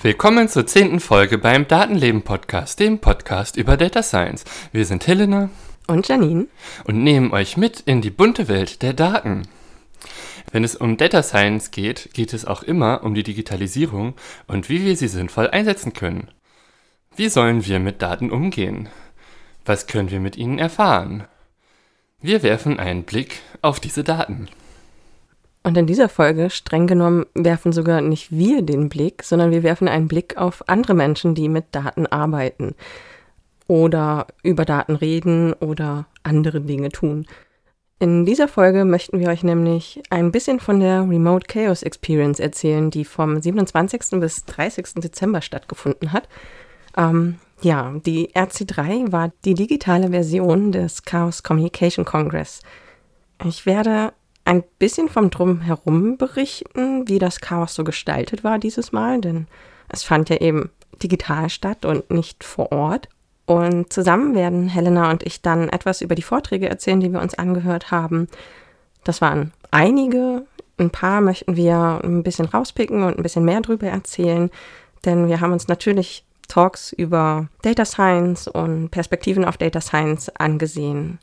Willkommen zur zehnten Folge beim Datenleben Podcast, dem Podcast über Data Science. Wir sind Helena und Janine und nehmen euch mit in die bunte Welt der Daten. Wenn es um Data Science geht, geht es auch immer um die Digitalisierung und wie wir sie sinnvoll einsetzen können. Wie sollen wir mit Daten umgehen? Was können wir mit ihnen erfahren? Wir werfen einen Blick auf diese Daten. Und in dieser Folge, streng genommen, werfen sogar nicht wir den Blick, sondern wir werfen einen Blick auf andere Menschen, die mit Daten arbeiten oder über Daten reden oder andere Dinge tun. In dieser Folge möchten wir euch nämlich ein bisschen von der Remote Chaos Experience erzählen, die vom 27. bis 30. Dezember stattgefunden hat. Ähm, ja, die RC3 war die digitale Version des Chaos Communication Congress. Ich werde ein bisschen vom Drumherum berichten, wie das Chaos so gestaltet war dieses Mal, denn es fand ja eben digital statt und nicht vor Ort. Und zusammen werden Helena und ich dann etwas über die Vorträge erzählen, die wir uns angehört haben. Das waren einige, ein paar möchten wir ein bisschen rauspicken und ein bisschen mehr drüber erzählen, denn wir haben uns natürlich Talks über Data Science und Perspektiven auf Data Science angesehen.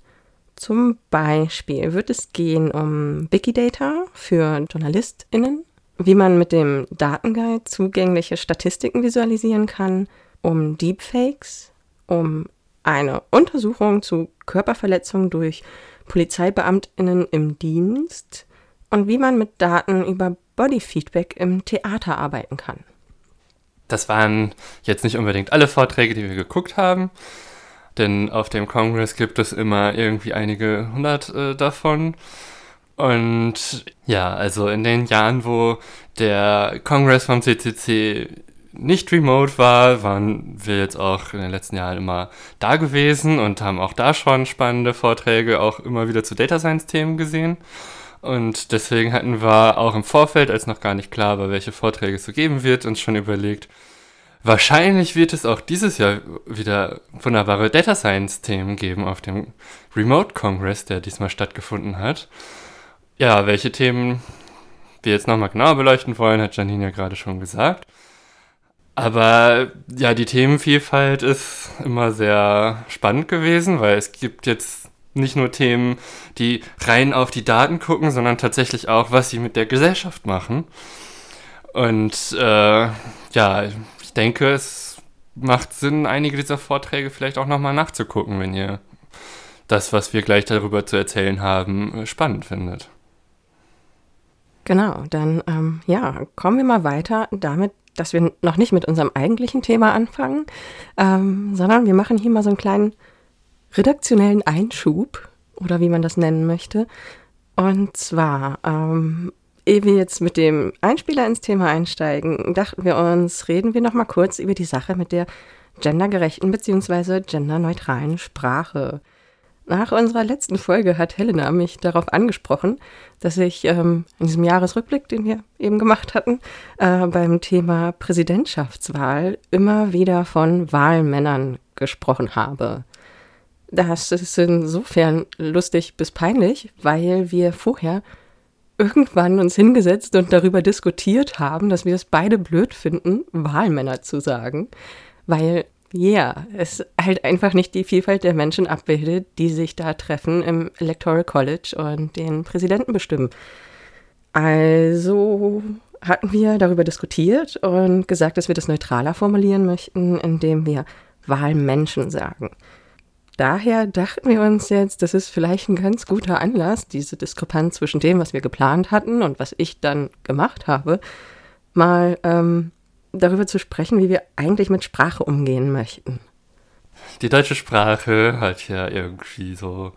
Zum Beispiel wird es gehen um Wikidata für JournalistInnen, wie man mit dem Datenguide zugängliche Statistiken visualisieren kann, um Deepfakes, um eine Untersuchung zu Körperverletzungen durch PolizeibeamtInnen im Dienst und wie man mit Daten über Bodyfeedback im Theater arbeiten kann. Das waren jetzt nicht unbedingt alle Vorträge, die wir geguckt haben. Denn auf dem Kongress gibt es immer irgendwie einige hundert äh, davon. Und ja, also in den Jahren, wo der Kongress vom CCC nicht remote war, waren wir jetzt auch in den letzten Jahren immer da gewesen und haben auch da schon spannende Vorträge auch immer wieder zu Data Science Themen gesehen. Und deswegen hatten wir auch im Vorfeld, als noch gar nicht klar war, welche Vorträge es so geben wird, uns schon überlegt, Wahrscheinlich wird es auch dieses Jahr wieder wunderbare Data Science Themen geben auf dem Remote Congress, der diesmal stattgefunden hat. Ja, welche Themen wir jetzt nochmal genauer beleuchten wollen, hat Janine ja gerade schon gesagt. Aber ja, die Themenvielfalt ist immer sehr spannend gewesen, weil es gibt jetzt nicht nur Themen, die rein auf die Daten gucken, sondern tatsächlich auch, was sie mit der Gesellschaft machen. Und äh, ja, ich denke, es macht Sinn, einige dieser Vorträge vielleicht auch nochmal nachzugucken, wenn ihr das, was wir gleich darüber zu erzählen haben, spannend findet. Genau, dann ähm, ja, kommen wir mal weiter damit, dass wir noch nicht mit unserem eigentlichen Thema anfangen, ähm, sondern wir machen hier mal so einen kleinen redaktionellen Einschub oder wie man das nennen möchte. Und zwar ähm, Ehe wir jetzt mit dem Einspieler ins Thema einsteigen, dachten wir uns, reden wir noch mal kurz über die Sache mit der gendergerechten bzw. genderneutralen Sprache. Nach unserer letzten Folge hat Helena mich darauf angesprochen, dass ich ähm, in diesem Jahresrückblick, den wir eben gemacht hatten, äh, beim Thema Präsidentschaftswahl immer wieder von Wahlmännern gesprochen habe. Das ist insofern lustig bis peinlich, weil wir vorher irgendwann uns hingesetzt und darüber diskutiert haben, dass wir es beide blöd finden, Wahlmänner zu sagen, weil ja, yeah, es halt einfach nicht die Vielfalt der Menschen abbildet, die sich da treffen im Electoral College und den Präsidenten bestimmen. Also hatten wir darüber diskutiert und gesagt, dass wir das neutraler formulieren möchten, indem wir Wahlmenschen sagen daher dachten wir uns jetzt, das ist vielleicht ein ganz guter Anlass, diese Diskrepanz zwischen dem, was wir geplant hatten und was ich dann gemacht habe, mal ähm, darüber zu sprechen, wie wir eigentlich mit Sprache umgehen möchten. Die deutsche Sprache hat ja irgendwie so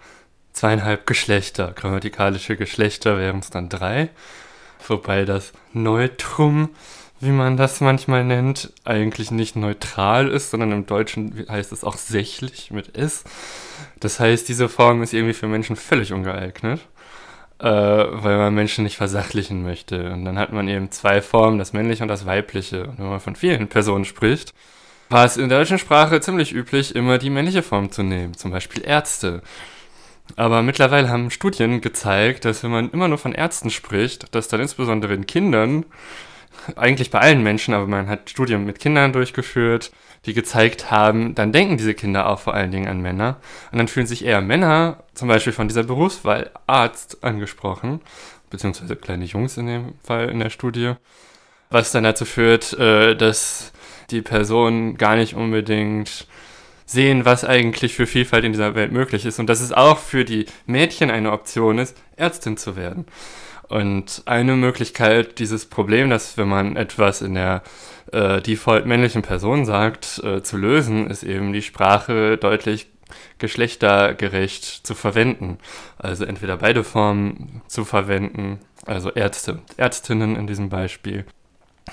zweieinhalb Geschlechter. Grammatikalische Geschlechter wären es dann drei. Wobei das Neutrum wie man das manchmal nennt, eigentlich nicht neutral ist, sondern im Deutschen heißt es auch sächlich mit S. Das heißt, diese Form ist irgendwie für Menschen völlig ungeeignet. Äh, weil man Menschen nicht versachlichen möchte. Und dann hat man eben zwei Formen, das männliche und das weibliche. Und wenn man von vielen Personen spricht, war es in der deutschen Sprache ziemlich üblich, immer die männliche Form zu nehmen, zum Beispiel Ärzte. Aber mittlerweile haben Studien gezeigt, dass wenn man immer nur von Ärzten spricht, dass dann insbesondere in Kindern, eigentlich bei allen Menschen, aber man hat Studien mit Kindern durchgeführt, die gezeigt haben, dann denken diese Kinder auch vor allen Dingen an Männer. Und dann fühlen sich eher Männer, zum Beispiel von dieser Berufswahl Arzt, angesprochen, beziehungsweise kleine Jungs in dem Fall in der Studie, was dann dazu führt, äh, dass die Personen gar nicht unbedingt sehen, was eigentlich für Vielfalt in dieser Welt möglich ist und dass es auch für die Mädchen eine Option ist, Ärztin zu werden. Und eine Möglichkeit, dieses Problem, dass wenn man etwas in der äh, default männlichen Person sagt, äh, zu lösen, ist eben die Sprache deutlich geschlechtergerecht zu verwenden. Also entweder beide Formen zu verwenden, also Ärzte, Ärztinnen in diesem Beispiel.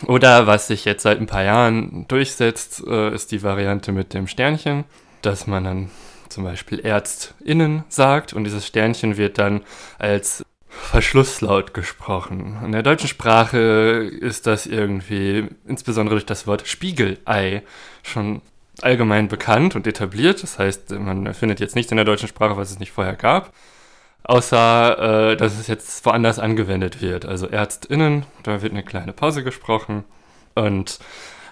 Oder was sich jetzt seit ein paar Jahren durchsetzt, äh, ist die Variante mit dem Sternchen, dass man dann zum Beispiel ÄrztInnen sagt und dieses Sternchen wird dann als Verschlusslaut gesprochen. In der deutschen Sprache ist das irgendwie, insbesondere durch das Wort Spiegelei, schon allgemein bekannt und etabliert. Das heißt, man findet jetzt nichts in der deutschen Sprache, was es nicht vorher gab. Außer, äh, dass es jetzt woanders angewendet wird. Also ÄrztInnen, da wird eine kleine Pause gesprochen. Und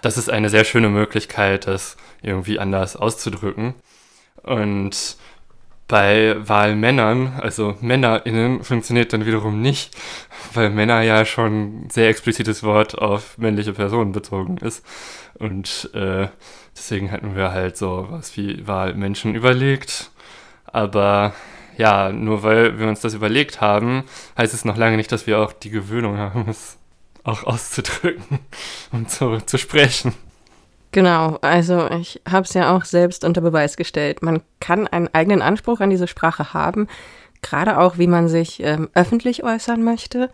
das ist eine sehr schöne Möglichkeit, das irgendwie anders auszudrücken. Und bei Wahlmännern, also MännerInnen, funktioniert dann wiederum nicht, weil Männer ja schon sehr explizites Wort auf männliche Personen bezogen ist. Und äh, deswegen hatten wir halt so was wie Wahlmenschen überlegt. Aber ja, nur weil wir uns das überlegt haben, heißt es noch lange nicht, dass wir auch die Gewöhnung haben, es auch auszudrücken und zu, zu sprechen. Genau, also ich habe es ja auch selbst unter Beweis gestellt. Man kann einen eigenen Anspruch an diese Sprache haben, gerade auch, wie man sich ähm, öffentlich äußern möchte.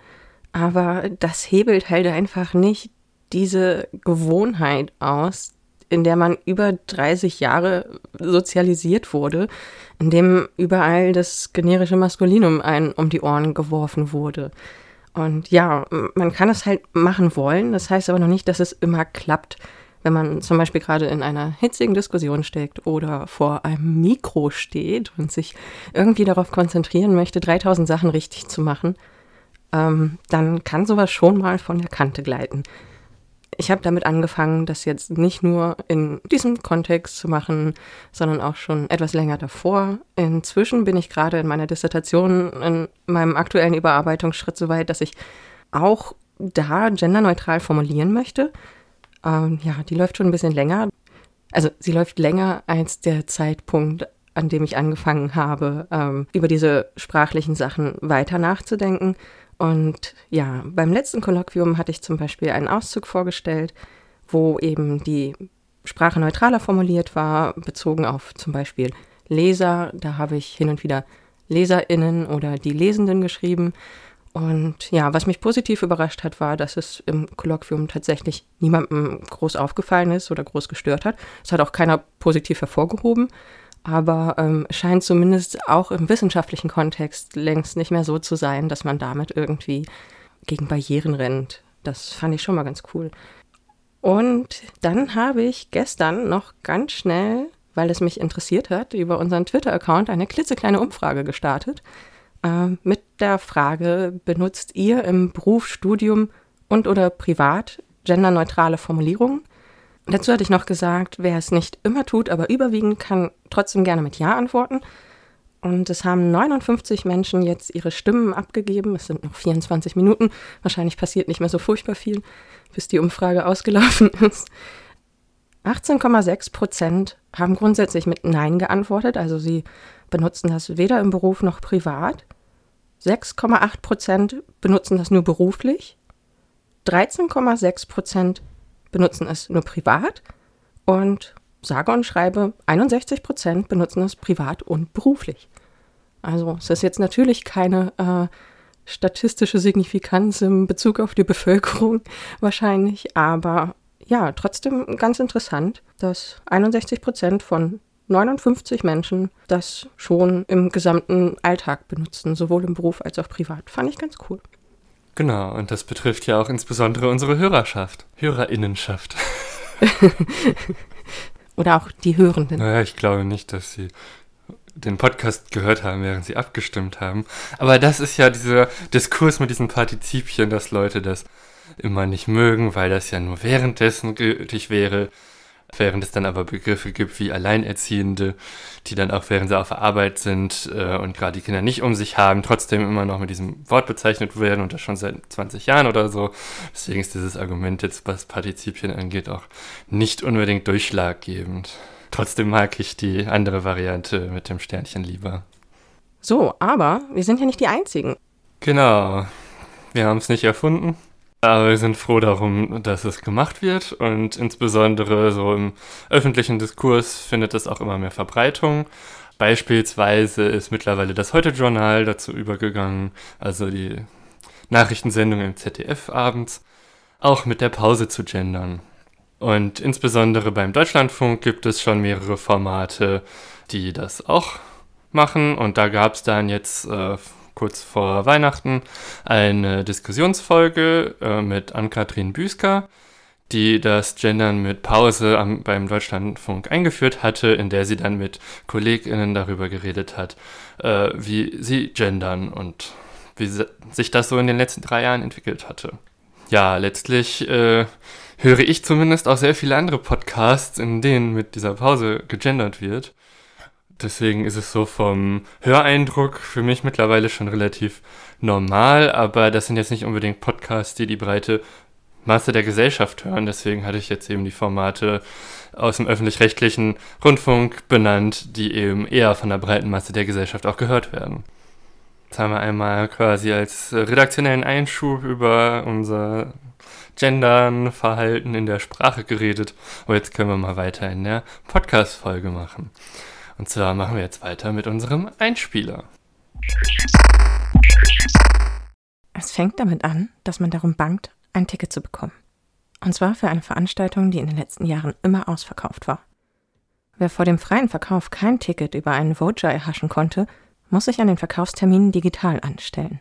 Aber das hebelt halt einfach nicht diese Gewohnheit aus, in der man über 30 Jahre sozialisiert wurde, in dem überall das generische Maskulinum ein um die Ohren geworfen wurde. Und ja, man kann es halt machen wollen, das heißt aber noch nicht, dass es immer klappt wenn man zum Beispiel gerade in einer hitzigen Diskussion steckt oder vor einem Mikro steht und sich irgendwie darauf konzentrieren möchte, 3000 Sachen richtig zu machen, ähm, dann kann sowas schon mal von der Kante gleiten. Ich habe damit angefangen, das jetzt nicht nur in diesem Kontext zu machen, sondern auch schon etwas länger davor. Inzwischen bin ich gerade in meiner Dissertation in meinem aktuellen Überarbeitungsschritt so weit, dass ich auch da genderneutral formulieren möchte. Ähm, ja, die läuft schon ein bisschen länger. Also sie läuft länger als der Zeitpunkt, an dem ich angefangen habe, ähm, über diese sprachlichen Sachen weiter nachzudenken. Und ja, beim letzten Kolloquium hatte ich zum Beispiel einen Auszug vorgestellt, wo eben die Sprache neutraler formuliert war, bezogen auf zum Beispiel Leser. Da habe ich hin und wieder LeserInnen oder die Lesenden geschrieben. Und ja, was mich positiv überrascht hat, war, dass es im Kolloquium tatsächlich niemandem groß aufgefallen ist oder groß gestört hat. Es hat auch keiner positiv hervorgehoben, aber ähm, scheint zumindest auch im wissenschaftlichen Kontext längst nicht mehr so zu sein, dass man damit irgendwie gegen Barrieren rennt. Das fand ich schon mal ganz cool. Und dann habe ich gestern noch ganz schnell, weil es mich interessiert hat, über unseren Twitter-Account eine klitzekleine Umfrage gestartet äh, mit der Frage, benutzt ihr im Beruf, Studium und oder privat genderneutrale Formulierungen? Dazu hatte ich noch gesagt, wer es nicht immer tut, aber überwiegend kann trotzdem gerne mit Ja antworten. Und es haben 59 Menschen jetzt ihre Stimmen abgegeben. Es sind noch 24 Minuten. Wahrscheinlich passiert nicht mehr so furchtbar viel, bis die Umfrage ausgelaufen ist. 18,6 Prozent haben grundsätzlich mit Nein geantwortet. Also sie benutzen das weder im Beruf noch privat. 6,8 Prozent benutzen das nur beruflich. 13,6 Prozent benutzen es nur privat. Und sage und schreibe, 61 Prozent benutzen es privat und beruflich. Also es ist jetzt natürlich keine äh, statistische Signifikanz im Bezug auf die Bevölkerung wahrscheinlich, aber ja, trotzdem ganz interessant, dass 61 Prozent von 59 Menschen das schon im gesamten Alltag benutzen, sowohl im Beruf als auch privat. Fand ich ganz cool. Genau, und das betrifft ja auch insbesondere unsere Hörerschaft, Hörerinnenschaft. Oder auch die Hörenden. Naja, ich glaube nicht, dass sie den Podcast gehört haben, während sie abgestimmt haben. Aber das ist ja dieser Diskurs mit diesen Partizipien, dass Leute das immer nicht mögen, weil das ja nur währenddessen gültig wäre. Während es dann aber Begriffe gibt wie Alleinerziehende, die dann auch während sie auf der Arbeit sind äh, und gerade die Kinder nicht um sich haben, trotzdem immer noch mit diesem Wort bezeichnet werden und das schon seit 20 Jahren oder so. Deswegen ist dieses Argument jetzt, was Partizipien angeht, auch nicht unbedingt durchschlaggebend. Trotzdem mag ich die andere Variante mit dem Sternchen lieber. So, aber wir sind ja nicht die Einzigen. Genau. Wir haben es nicht erfunden. Aber wir sind froh darum, dass es gemacht wird und insbesondere so im öffentlichen Diskurs findet es auch immer mehr Verbreitung. Beispielsweise ist mittlerweile das Heute-Journal dazu übergegangen, also die Nachrichtensendung im ZDF abends, auch mit der Pause zu gendern. Und insbesondere beim Deutschlandfunk gibt es schon mehrere Formate, die das auch machen. Und da gab es dann jetzt äh, kurz vor Weihnachten eine Diskussionsfolge äh, mit Ann-Kathrin Büsker, die das Gendern mit Pause am, beim Deutschlandfunk eingeführt hatte, in der sie dann mit KollegInnen darüber geredet hat, äh, wie sie gendern und wie sich das so in den letzten drei Jahren entwickelt hatte. Ja, letztlich äh, höre ich zumindest auch sehr viele andere Podcasts, in denen mit dieser Pause gegendert wird. Deswegen ist es so vom Höreindruck für mich mittlerweile schon relativ normal, aber das sind jetzt nicht unbedingt Podcasts, die die breite Masse der Gesellschaft hören. Deswegen hatte ich jetzt eben die Formate aus dem öffentlich-rechtlichen Rundfunk benannt, die eben eher von der breiten Masse der Gesellschaft auch gehört werden. Jetzt haben wir einmal quasi als redaktionellen Einschub über unser Gendern, Verhalten in der Sprache geredet. Und jetzt können wir mal weiter in der Podcast-Folge machen. Und zwar machen wir jetzt weiter mit unserem Einspieler. Es fängt damit an, dass man darum bangt, ein Ticket zu bekommen. Und zwar für eine Veranstaltung, die in den letzten Jahren immer ausverkauft war. Wer vor dem freien Verkauf kein Ticket über einen Voucher erhaschen konnte, muss sich an den Verkaufsterminen digital anstellen.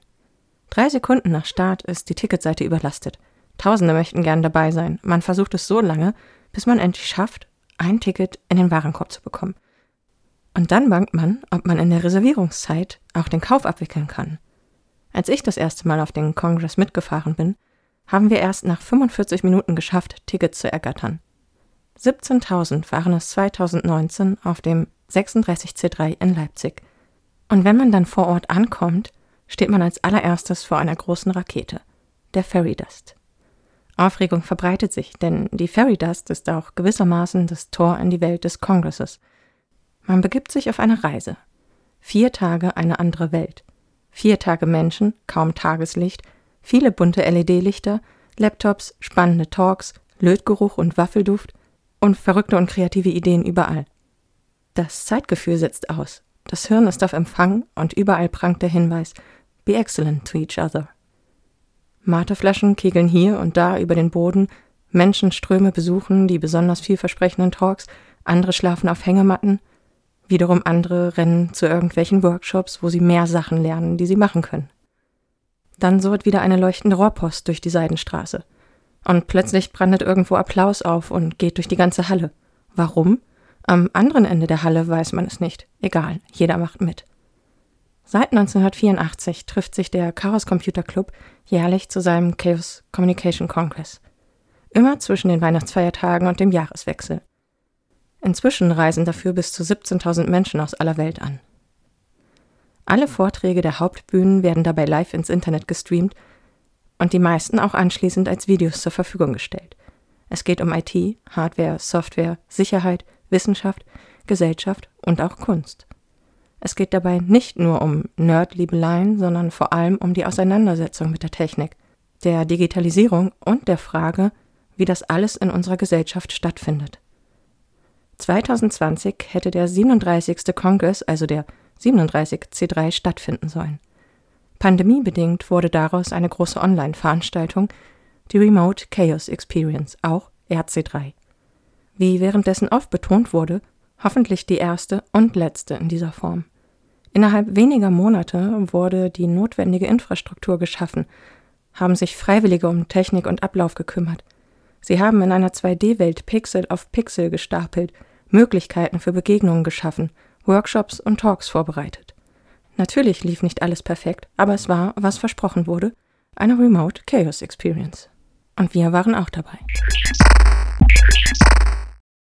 Drei Sekunden nach Start ist die Ticketseite überlastet. Tausende möchten gern dabei sein. Man versucht es so lange, bis man endlich schafft, ein Ticket in den Warenkorb zu bekommen. Und dann bangt man, ob man in der Reservierungszeit auch den Kauf abwickeln kann. Als ich das erste Mal auf den Kongress mitgefahren bin, haben wir erst nach 45 Minuten geschafft, Tickets zu ergattern. 17.000 waren es 2019 auf dem 36C3 in Leipzig. Und wenn man dann vor Ort ankommt, steht man als allererstes vor einer großen Rakete, der Fairy Dust. Aufregung verbreitet sich, denn die Fairy Dust ist auch gewissermaßen das Tor in die Welt des Kongresses – man begibt sich auf eine Reise. Vier Tage eine andere Welt. Vier Tage Menschen, kaum Tageslicht, viele bunte LED-Lichter, Laptops, spannende Talks, Lötgeruch und Waffelduft und verrückte und kreative Ideen überall. Das Zeitgefühl setzt aus. Das Hirn ist auf Empfang und überall prangt der Hinweis Be excellent to each other. Mateflaschen kegeln hier und da über den Boden, Menschenströme besuchen die besonders vielversprechenden Talks, andere schlafen auf Hängematten, Wiederum andere rennen zu irgendwelchen Workshops, wo sie mehr Sachen lernen, die sie machen können. Dann surrt wieder eine leuchtende Rohrpost durch die Seidenstraße. Und plötzlich brandet irgendwo Applaus auf und geht durch die ganze Halle. Warum? Am anderen Ende der Halle weiß man es nicht. Egal, jeder macht mit. Seit 1984 trifft sich der Chaos Computer Club jährlich zu seinem Chaos Communication Congress. Immer zwischen den Weihnachtsfeiertagen und dem Jahreswechsel. Inzwischen reisen dafür bis zu 17.000 Menschen aus aller Welt an. Alle Vorträge der Hauptbühnen werden dabei live ins Internet gestreamt und die meisten auch anschließend als Videos zur Verfügung gestellt. Es geht um IT, Hardware, Software, Sicherheit, Wissenschaft, Gesellschaft und auch Kunst. Es geht dabei nicht nur um Nerdliebeleien, sondern vor allem um die Auseinandersetzung mit der Technik, der Digitalisierung und der Frage, wie das alles in unserer Gesellschaft stattfindet. 2020 hätte der 37. Kongress, also der 37C3, stattfinden sollen. Pandemiebedingt wurde daraus eine große Online-Veranstaltung, die Remote Chaos Experience, auch RC3. Wie währenddessen oft betont wurde, Hoffentlich die erste und letzte in dieser Form. Innerhalb weniger Monate wurde die notwendige Infrastruktur geschaffen, haben sich Freiwillige um Technik und Ablauf gekümmert. Sie haben in einer 2D-Welt Pixel auf Pixel gestapelt, Möglichkeiten für Begegnungen geschaffen, Workshops und Talks vorbereitet. Natürlich lief nicht alles perfekt, aber es war, was versprochen wurde, eine Remote Chaos Experience. Und wir waren auch dabei.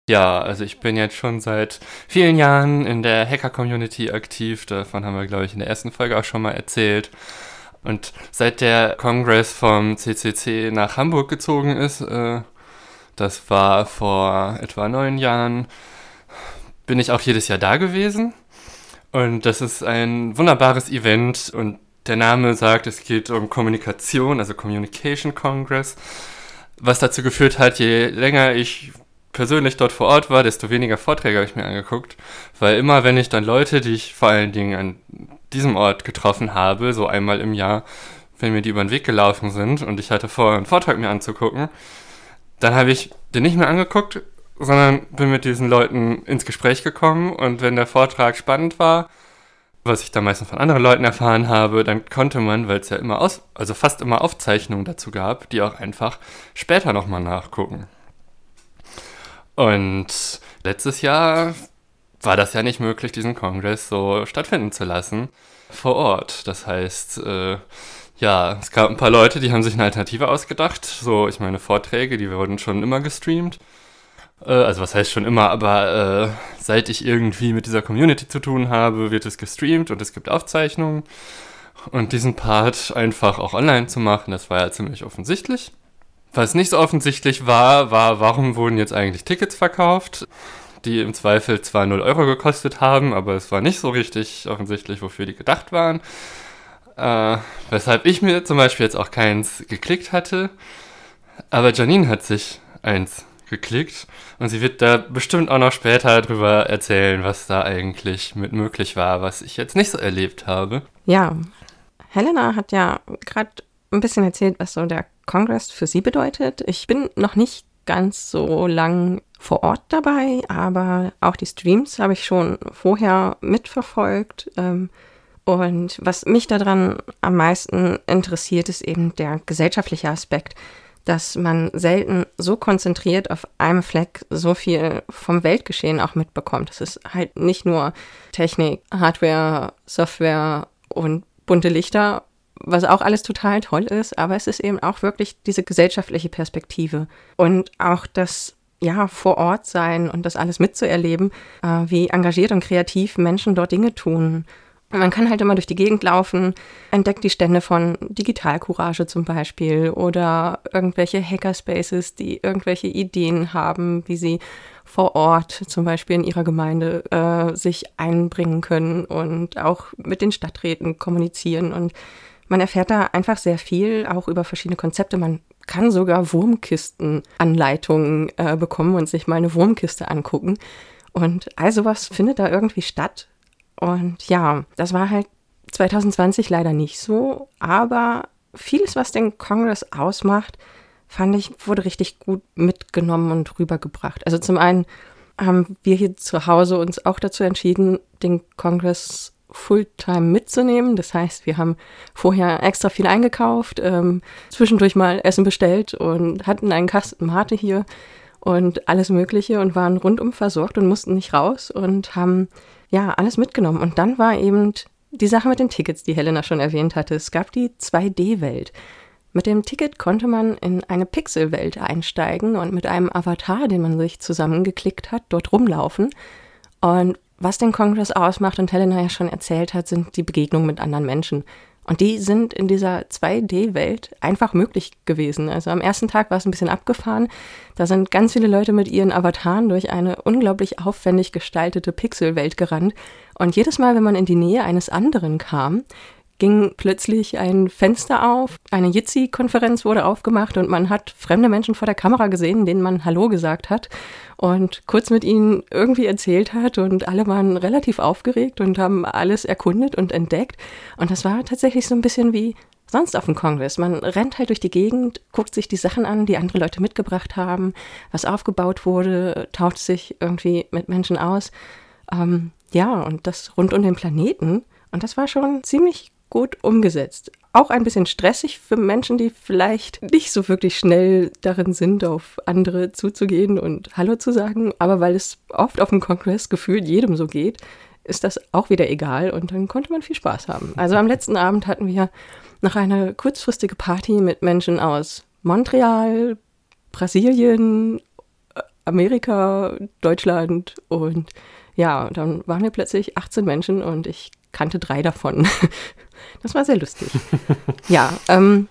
Ja, also ich bin jetzt schon seit vielen Jahren in der Hacker-Community aktiv. Davon haben wir, glaube ich, in der ersten Folge auch schon mal erzählt. Und seit der Kongress vom CCC nach Hamburg gezogen ist, äh, das war vor etwa neun Jahren, bin ich auch jedes Jahr da gewesen. Und das ist ein wunderbares Event und der Name sagt, es geht um Kommunikation, also Communication Congress, was dazu geführt hat, je länger ich persönlich dort vor Ort war, desto weniger Vorträge habe ich mir angeguckt, weil immer wenn ich dann Leute, die ich vor allen Dingen an diesem Ort getroffen habe, so einmal im Jahr, wenn mir die über den Weg gelaufen sind und ich hatte vor, einen Vortrag mir anzugucken, dann habe ich den nicht mehr angeguckt, sondern bin mit diesen Leuten ins Gespräch gekommen und wenn der Vortrag spannend war, was ich da meistens von anderen Leuten erfahren habe, dann konnte man, weil es ja immer aus, also fast immer Aufzeichnungen dazu gab, die auch einfach später nochmal nachgucken. Und letztes Jahr war das ja nicht möglich, diesen Kongress so stattfinden zu lassen vor Ort. Das heißt, äh, ja, es gab ein paar Leute, die haben sich eine Alternative ausgedacht. So, ich meine, Vorträge, die wurden schon immer gestreamt. Äh, also was heißt schon immer, aber äh, seit ich irgendwie mit dieser Community zu tun habe, wird es gestreamt und es gibt Aufzeichnungen. Und diesen Part einfach auch online zu machen, das war ja ziemlich offensichtlich. Was nicht so offensichtlich war, war, warum wurden jetzt eigentlich Tickets verkauft, die im Zweifel zwar 0 Euro gekostet haben, aber es war nicht so richtig offensichtlich, wofür die gedacht waren. Äh, weshalb ich mir zum Beispiel jetzt auch keins geklickt hatte. Aber Janine hat sich eins geklickt und sie wird da bestimmt auch noch später drüber erzählen, was da eigentlich mit möglich war, was ich jetzt nicht so erlebt habe. Ja, Helena hat ja gerade ein bisschen erzählt, was so der Congress für sie bedeutet. Ich bin noch nicht ganz so lang vor Ort dabei, aber auch die Streams habe ich schon vorher mitverfolgt. Ähm, und was mich daran am meisten interessiert, ist eben der gesellschaftliche Aspekt, dass man selten so konzentriert auf einem Fleck so viel vom Weltgeschehen auch mitbekommt. Es ist halt nicht nur Technik, Hardware, Software und bunte Lichter, was auch alles total toll ist, aber es ist eben auch wirklich diese gesellschaftliche Perspektive und auch das ja, vor Ort sein und das alles mitzuerleben, äh, wie engagiert und kreativ Menschen dort Dinge tun. Man kann halt immer durch die Gegend laufen, entdeckt die Stände von Digitalcourage zum Beispiel oder irgendwelche Hackerspaces, die irgendwelche Ideen haben, wie sie vor Ort zum Beispiel in ihrer Gemeinde äh, sich einbringen können und auch mit den Stadträten kommunizieren und man erfährt da einfach sehr viel, auch über verschiedene Konzepte. Man kann sogar Wurmkistenanleitungen äh, bekommen und sich mal eine Wurmkiste angucken. Und all sowas findet da irgendwie statt. Und ja, das war halt 2020 leider nicht so, aber vieles, was den Kongress ausmacht, fand ich, wurde richtig gut mitgenommen und rübergebracht. Also zum einen haben wir hier zu Hause uns auch dazu entschieden, den Kongress Fulltime mitzunehmen. Das heißt, wir haben vorher extra viel eingekauft, ähm, zwischendurch mal Essen bestellt und hatten einen Kasten Mate hier und alles Mögliche und waren rundum versorgt und mussten nicht raus und haben ja alles mitgenommen. Und dann war eben die Sache mit den Tickets, die Helena schon erwähnt hatte. Es gab die 2D-Welt. Mit dem Ticket konnte man in eine Pixelwelt einsteigen und mit einem Avatar, den man sich zusammengeklickt hat, dort rumlaufen. Und was den Kongress ausmacht und Helena ja schon erzählt hat, sind die Begegnungen mit anderen Menschen. Und die sind in dieser 2D-Welt einfach möglich gewesen. Also am ersten Tag war es ein bisschen abgefahren. Da sind ganz viele Leute mit ihren Avataren durch eine unglaublich aufwendig gestaltete Pixelwelt gerannt. Und jedes Mal, wenn man in die Nähe eines anderen kam, ging plötzlich ein Fenster auf, eine Jitsi-Konferenz wurde aufgemacht und man hat fremde Menschen vor der Kamera gesehen, denen man Hallo gesagt hat und kurz mit ihnen irgendwie erzählt hat und alle waren relativ aufgeregt und haben alles erkundet und entdeckt und das war tatsächlich so ein bisschen wie sonst auf dem Kongress. Man rennt halt durch die Gegend, guckt sich die Sachen an, die andere Leute mitgebracht haben, was aufgebaut wurde, tauscht sich irgendwie mit Menschen aus. Ähm, ja, und das rund um den Planeten. Und das war schon ziemlich gut umgesetzt. Auch ein bisschen stressig für Menschen, die vielleicht nicht so wirklich schnell darin sind, auf andere zuzugehen und Hallo zu sagen. Aber weil es oft auf dem Kongress gefühlt jedem so geht, ist das auch wieder egal und dann konnte man viel Spaß haben. Also am letzten Abend hatten wir noch eine kurzfristige Party mit Menschen aus Montreal, Brasilien, Amerika, Deutschland und ja, dann waren wir plötzlich 18 Menschen und ich kannte drei davon. Das war sehr lustig. ja, ähm,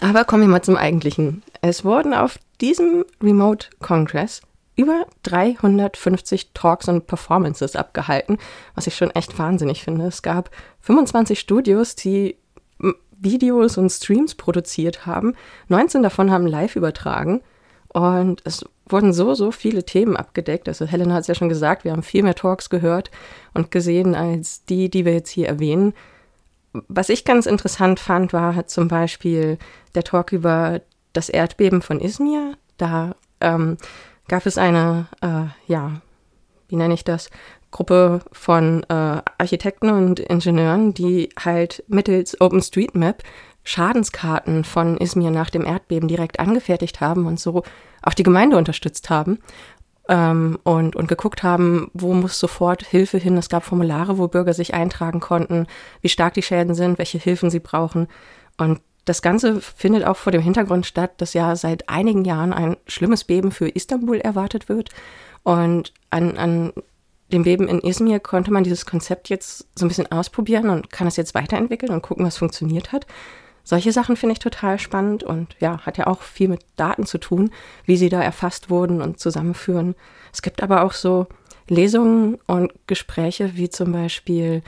aber kommen wir mal zum Eigentlichen. Es wurden auf diesem Remote Congress über 350 Talks und Performances abgehalten, was ich schon echt wahnsinnig finde. Es gab 25 Studios, die Videos und Streams produziert haben. 19 davon haben live übertragen. Und es wurden so, so viele Themen abgedeckt. Also Helena hat es ja schon gesagt, wir haben viel mehr Talks gehört und gesehen als die, die wir jetzt hier erwähnen. Was ich ganz interessant fand, war zum Beispiel der Talk über das Erdbeben von Izmir. Da ähm, gab es eine, äh, ja, wie nenne ich das, Gruppe von äh, Architekten und Ingenieuren, die halt mittels OpenStreetMap Schadenskarten von Izmir nach dem Erdbeben direkt angefertigt haben und so auch die Gemeinde unterstützt haben ähm, und, und geguckt haben, wo muss sofort Hilfe hin. Es gab Formulare, wo Bürger sich eintragen konnten, wie stark die Schäden sind, welche Hilfen sie brauchen. Und das Ganze findet auch vor dem Hintergrund statt, dass ja seit einigen Jahren ein schlimmes Beben für Istanbul erwartet wird. Und an, an dem Beben in Izmir konnte man dieses Konzept jetzt so ein bisschen ausprobieren und kann es jetzt weiterentwickeln und gucken, was funktioniert hat. Solche Sachen finde ich total spannend und ja, hat ja auch viel mit Daten zu tun, wie sie da erfasst wurden und zusammenführen. Es gibt aber auch so Lesungen und Gespräche wie zum Beispiel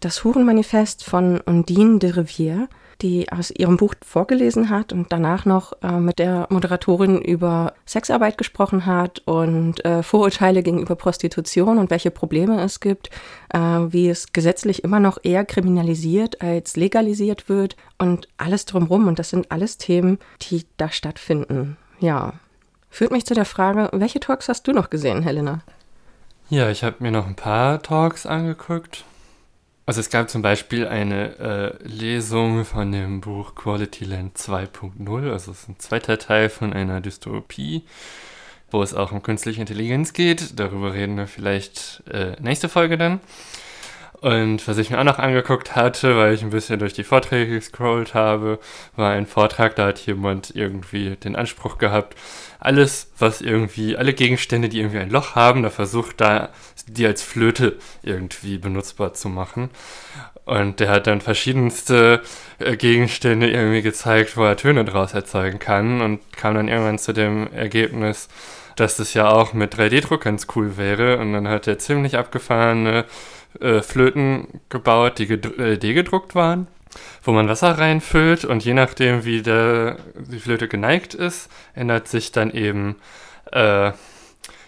das Hurenmanifest von Undine de Rivière die aus ihrem Buch vorgelesen hat und danach noch äh, mit der Moderatorin über Sexarbeit gesprochen hat und äh, Vorurteile gegenüber Prostitution und welche Probleme es gibt, äh, wie es gesetzlich immer noch eher kriminalisiert als legalisiert wird und alles drumherum. Und das sind alles Themen, die da stattfinden. Ja. Führt mich zu der Frage, welche Talks hast du noch gesehen, Helena? Ja, ich habe mir noch ein paar Talks angeguckt. Also es gab zum Beispiel eine äh, Lesung von dem Buch Quality Land 2.0, also es ist ein zweiter Teil von einer Dystopie, wo es auch um künstliche Intelligenz geht. Darüber reden wir vielleicht äh, nächste Folge dann. Und was ich mir auch noch angeguckt hatte, weil ich ein bisschen durch die Vorträge gescrollt habe, war ein Vortrag, da hat jemand irgendwie den Anspruch gehabt, alles, was irgendwie, alle Gegenstände, die irgendwie ein Loch haben, da versucht da, die als Flöte irgendwie benutzbar zu machen. Und der hat dann verschiedenste äh, Gegenstände irgendwie gezeigt, wo er Töne draus erzeugen kann und kam dann irgendwann zu dem Ergebnis, dass das ja auch mit 3D-Druck ganz cool wäre. Und dann hat er ziemlich abgefahrene äh, Flöten gebaut, die 3D-gedruckt äh, waren, wo man Wasser reinfüllt und je nachdem, wie der, die Flöte geneigt ist, ändert sich dann eben, äh,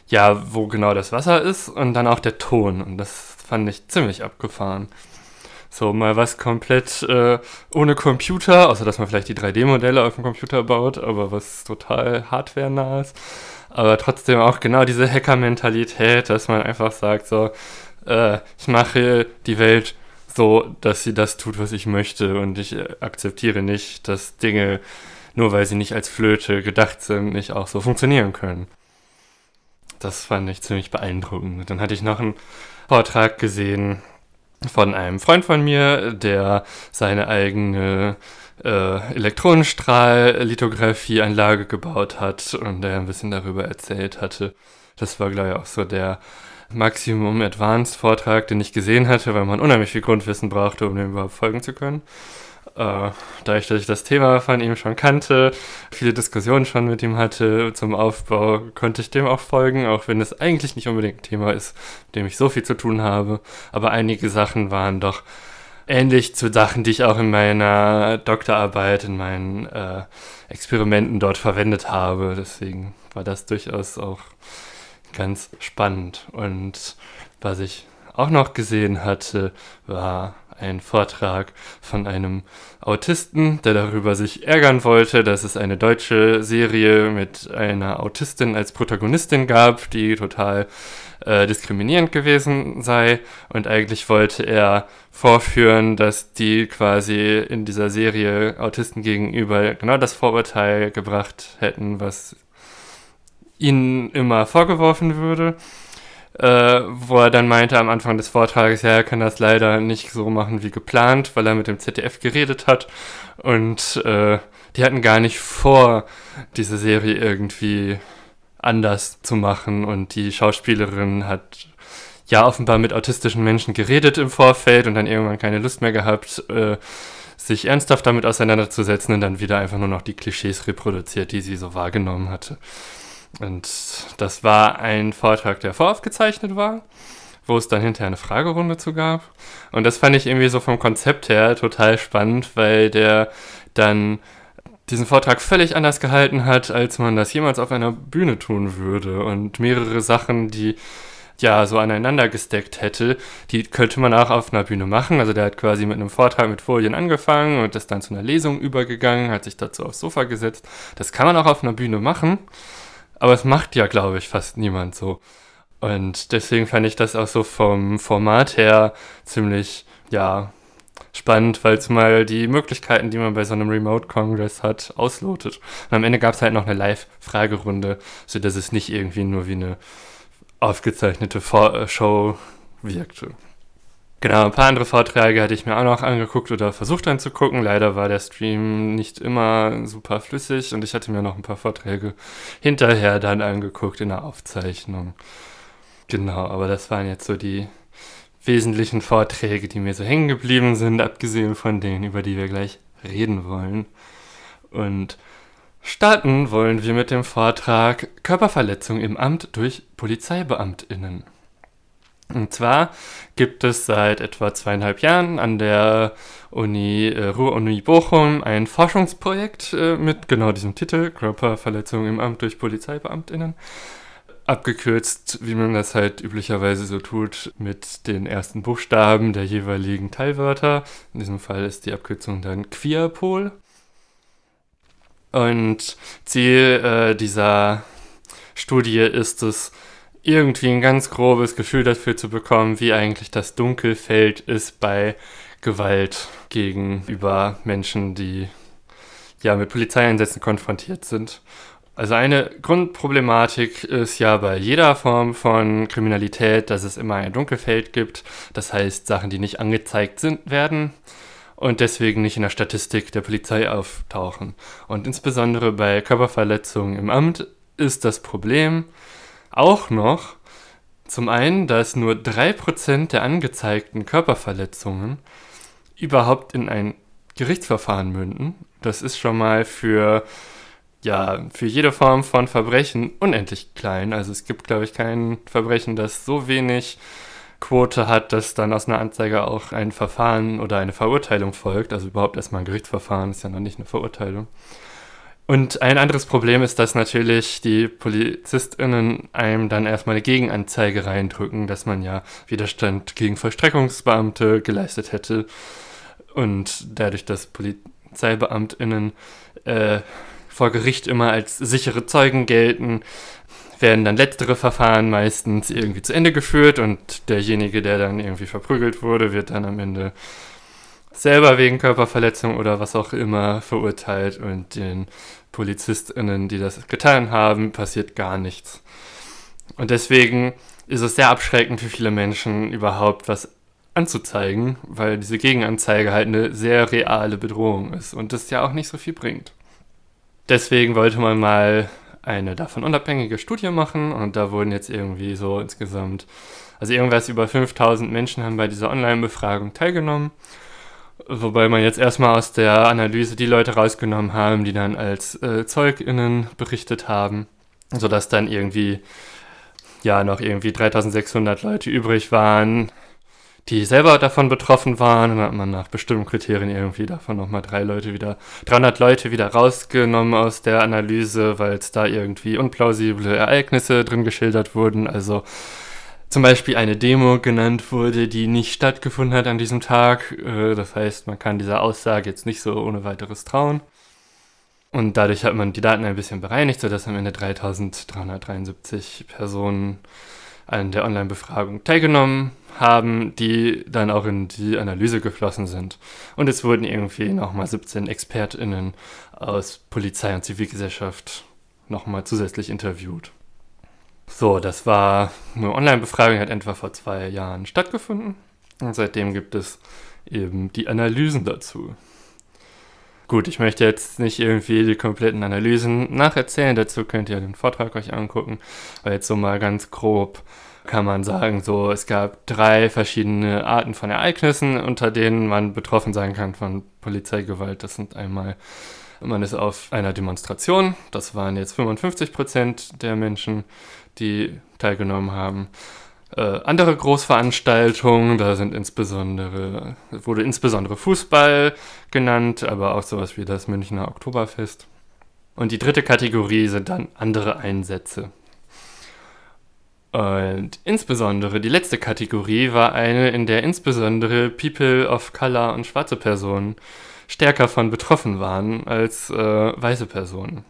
ja, wo genau das Wasser ist und dann auch der Ton. Und das fand ich ziemlich abgefahren. So, mal was komplett äh, ohne Computer, außer dass man vielleicht die 3D-Modelle auf dem Computer baut, aber was total hardware-nah ist. Aber trotzdem auch genau diese Hacker-Mentalität, dass man einfach sagt, so, äh, ich mache die Welt so, dass sie das tut, was ich möchte und ich äh, akzeptiere nicht, dass Dinge, nur weil sie nicht als Flöte gedacht sind, nicht auch so funktionieren können. Das fand ich ziemlich beeindruckend. Dann hatte ich noch einen Vortrag gesehen von einem Freund von mir, der seine eigene äh, Elektronenstrahl-Lithografie-Anlage gebaut hat und der ein bisschen darüber erzählt hatte. Das war, glaube ich, auch so der Maximum Advanced Vortrag, den ich gesehen hatte, weil man unheimlich viel Grundwissen brauchte, um dem überhaupt folgen zu können. Äh, dadurch, dass ich das Thema von ihm schon kannte, viele Diskussionen schon mit ihm hatte zum Aufbau, konnte ich dem auch folgen, auch wenn es eigentlich nicht unbedingt ein Thema ist, mit dem ich so viel zu tun habe. Aber einige Sachen waren doch ähnlich zu Sachen, die ich auch in meiner Doktorarbeit, in meinen äh, Experimenten dort verwendet habe. Deswegen war das durchaus auch ganz spannend. Und was ich auch noch gesehen hatte, war ein Vortrag von einem Autisten, der darüber sich ärgern wollte, dass es eine deutsche Serie mit einer Autistin als Protagonistin gab, die total äh, diskriminierend gewesen sei. Und eigentlich wollte er vorführen, dass die quasi in dieser Serie Autisten gegenüber genau das Vorurteil gebracht hätten, was ihnen immer vorgeworfen würde. Äh, wo er dann meinte am Anfang des Vortrages, ja, er kann das leider nicht so machen wie geplant, weil er mit dem ZDF geredet hat. Und äh, die hatten gar nicht vor, diese Serie irgendwie anders zu machen. Und die Schauspielerin hat ja offenbar mit autistischen Menschen geredet im Vorfeld und dann irgendwann keine Lust mehr gehabt, äh, sich ernsthaft damit auseinanderzusetzen und dann wieder einfach nur noch die Klischees reproduziert, die sie so wahrgenommen hatte. Und das war ein Vortrag, der voraufgezeichnet war, wo es dann hinterher eine Fragerunde zu gab. Und das fand ich irgendwie so vom Konzept her total spannend, weil der dann diesen Vortrag völlig anders gehalten hat, als man das jemals auf einer Bühne tun würde. Und mehrere Sachen, die ja so aneinander gesteckt hätte, die könnte man auch auf einer Bühne machen. Also der hat quasi mit einem Vortrag mit Folien angefangen und ist dann zu einer Lesung übergegangen, hat sich dazu aufs Sofa gesetzt. Das kann man auch auf einer Bühne machen, aber es macht ja, glaube ich, fast niemand so. Und deswegen fand ich das auch so vom Format her ziemlich, ja, spannend, weil es mal die Möglichkeiten, die man bei so einem Remote Congress hat, auslotet. Und am Ende gab es halt noch eine Live-Fragerunde, sodass es nicht irgendwie nur wie eine aufgezeichnete Vor äh, Show wirkte. Genau, ein paar andere Vorträge hatte ich mir auch noch angeguckt oder versucht anzugucken. Leider war der Stream nicht immer super flüssig und ich hatte mir noch ein paar Vorträge hinterher dann angeguckt in der Aufzeichnung. Genau, aber das waren jetzt so die wesentlichen Vorträge, die mir so hängen geblieben sind, abgesehen von denen, über die wir gleich reden wollen. Und starten wollen wir mit dem Vortrag Körperverletzung im Amt durch Polizeibeamtinnen. Und zwar gibt es seit etwa zweieinhalb Jahren an der Uni äh, Ruhr-Uni Bochum ein Forschungsprojekt äh, mit genau diesem Titel Körperverletzung im Amt durch Polizeibeamtinnen abgekürzt, wie man das halt üblicherweise so tut, mit den ersten Buchstaben der jeweiligen Teilwörter. In diesem Fall ist die Abkürzung dann Queerpol. Und Ziel äh, dieser Studie ist es, irgendwie ein ganz grobes Gefühl dafür zu bekommen, wie eigentlich das Dunkelfeld ist bei Gewalt gegenüber Menschen, die ja mit Polizeieinsätzen konfrontiert sind. Also eine Grundproblematik ist ja bei jeder Form von Kriminalität, dass es immer ein Dunkelfeld gibt. Das heißt, Sachen, die nicht angezeigt sind, werden und deswegen nicht in der Statistik der Polizei auftauchen. Und insbesondere bei Körperverletzungen im Amt ist das Problem auch noch zum einen, dass nur 3% der angezeigten Körperverletzungen überhaupt in ein Gerichtsverfahren münden. Das ist schon mal für ja, für jede Form von Verbrechen unendlich klein. Also es gibt, glaube ich, kein Verbrechen, das so wenig Quote hat, dass dann aus einer Anzeige auch ein Verfahren oder eine Verurteilung folgt. Also überhaupt erstmal ein Gerichtsverfahren ist ja noch nicht eine Verurteilung. Und ein anderes Problem ist, dass natürlich die PolizistInnen einem dann erstmal eine Gegenanzeige reindrücken, dass man ja Widerstand gegen Vollstreckungsbeamte geleistet hätte. Und dadurch, dass PolizeibeamtInnen äh, vor Gericht immer als sichere Zeugen gelten, werden dann letztere Verfahren meistens irgendwie zu Ende geführt und derjenige, der dann irgendwie verprügelt wurde, wird dann am Ende selber wegen Körperverletzung oder was auch immer verurteilt und den PolizistInnen, die das getan haben, passiert gar nichts. Und deswegen ist es sehr abschreckend für viele Menschen überhaupt was anzuzeigen, weil diese Gegenanzeige halt eine sehr reale Bedrohung ist und das ja auch nicht so viel bringt. Deswegen wollte man mal eine davon unabhängige Studie machen und da wurden jetzt irgendwie so insgesamt, also irgendwas über 5000 Menschen haben bei dieser Online-Befragung teilgenommen. Wobei man jetzt erstmal aus der Analyse die Leute rausgenommen haben, die dann als äh, ZeugInnen berichtet haben, sodass dann irgendwie ja noch irgendwie 3600 Leute übrig waren, die selber davon betroffen waren. dann hat man nach bestimmten Kriterien irgendwie davon nochmal drei Leute wieder, 300 Leute wieder rausgenommen aus der Analyse, weil es da irgendwie unplausible Ereignisse drin geschildert wurden. Also zum Beispiel eine Demo genannt wurde, die nicht stattgefunden hat an diesem Tag. Äh, das heißt, man kann dieser Aussage jetzt nicht so ohne weiteres trauen. Und dadurch hat man die Daten ein bisschen bereinigt, sodass am Ende 3373 Personen an der Online-Befragung teilgenommen haben, die dann auch in die Analyse geflossen sind. Und es wurden irgendwie nochmal 17 ExpertInnen aus Polizei und Zivilgesellschaft nochmal zusätzlich interviewt. So, das war eine Online-Befragung, hat etwa vor zwei Jahren stattgefunden. Und seitdem gibt es eben die Analysen dazu. Gut, ich möchte jetzt nicht irgendwie die kompletten Analysen nacherzählen, dazu könnt ihr den Vortrag euch angucken, aber jetzt so mal ganz grob kann man sagen, so es gab drei verschiedene Arten von Ereignissen, unter denen man betroffen sein kann von Polizeigewalt. Das sind einmal man ist auf einer Demonstration, das waren jetzt 55 Prozent der Menschen, die teilgenommen haben. Äh, andere Großveranstaltungen, da sind insbesondere, wurde insbesondere Fußball genannt, aber auch sowas wie das Münchner Oktoberfest. Und die dritte Kategorie sind dann andere Einsätze. Und insbesondere die letzte Kategorie war eine, in der insbesondere People of Color und schwarze Personen stärker von betroffen waren als äh, weiße Personen.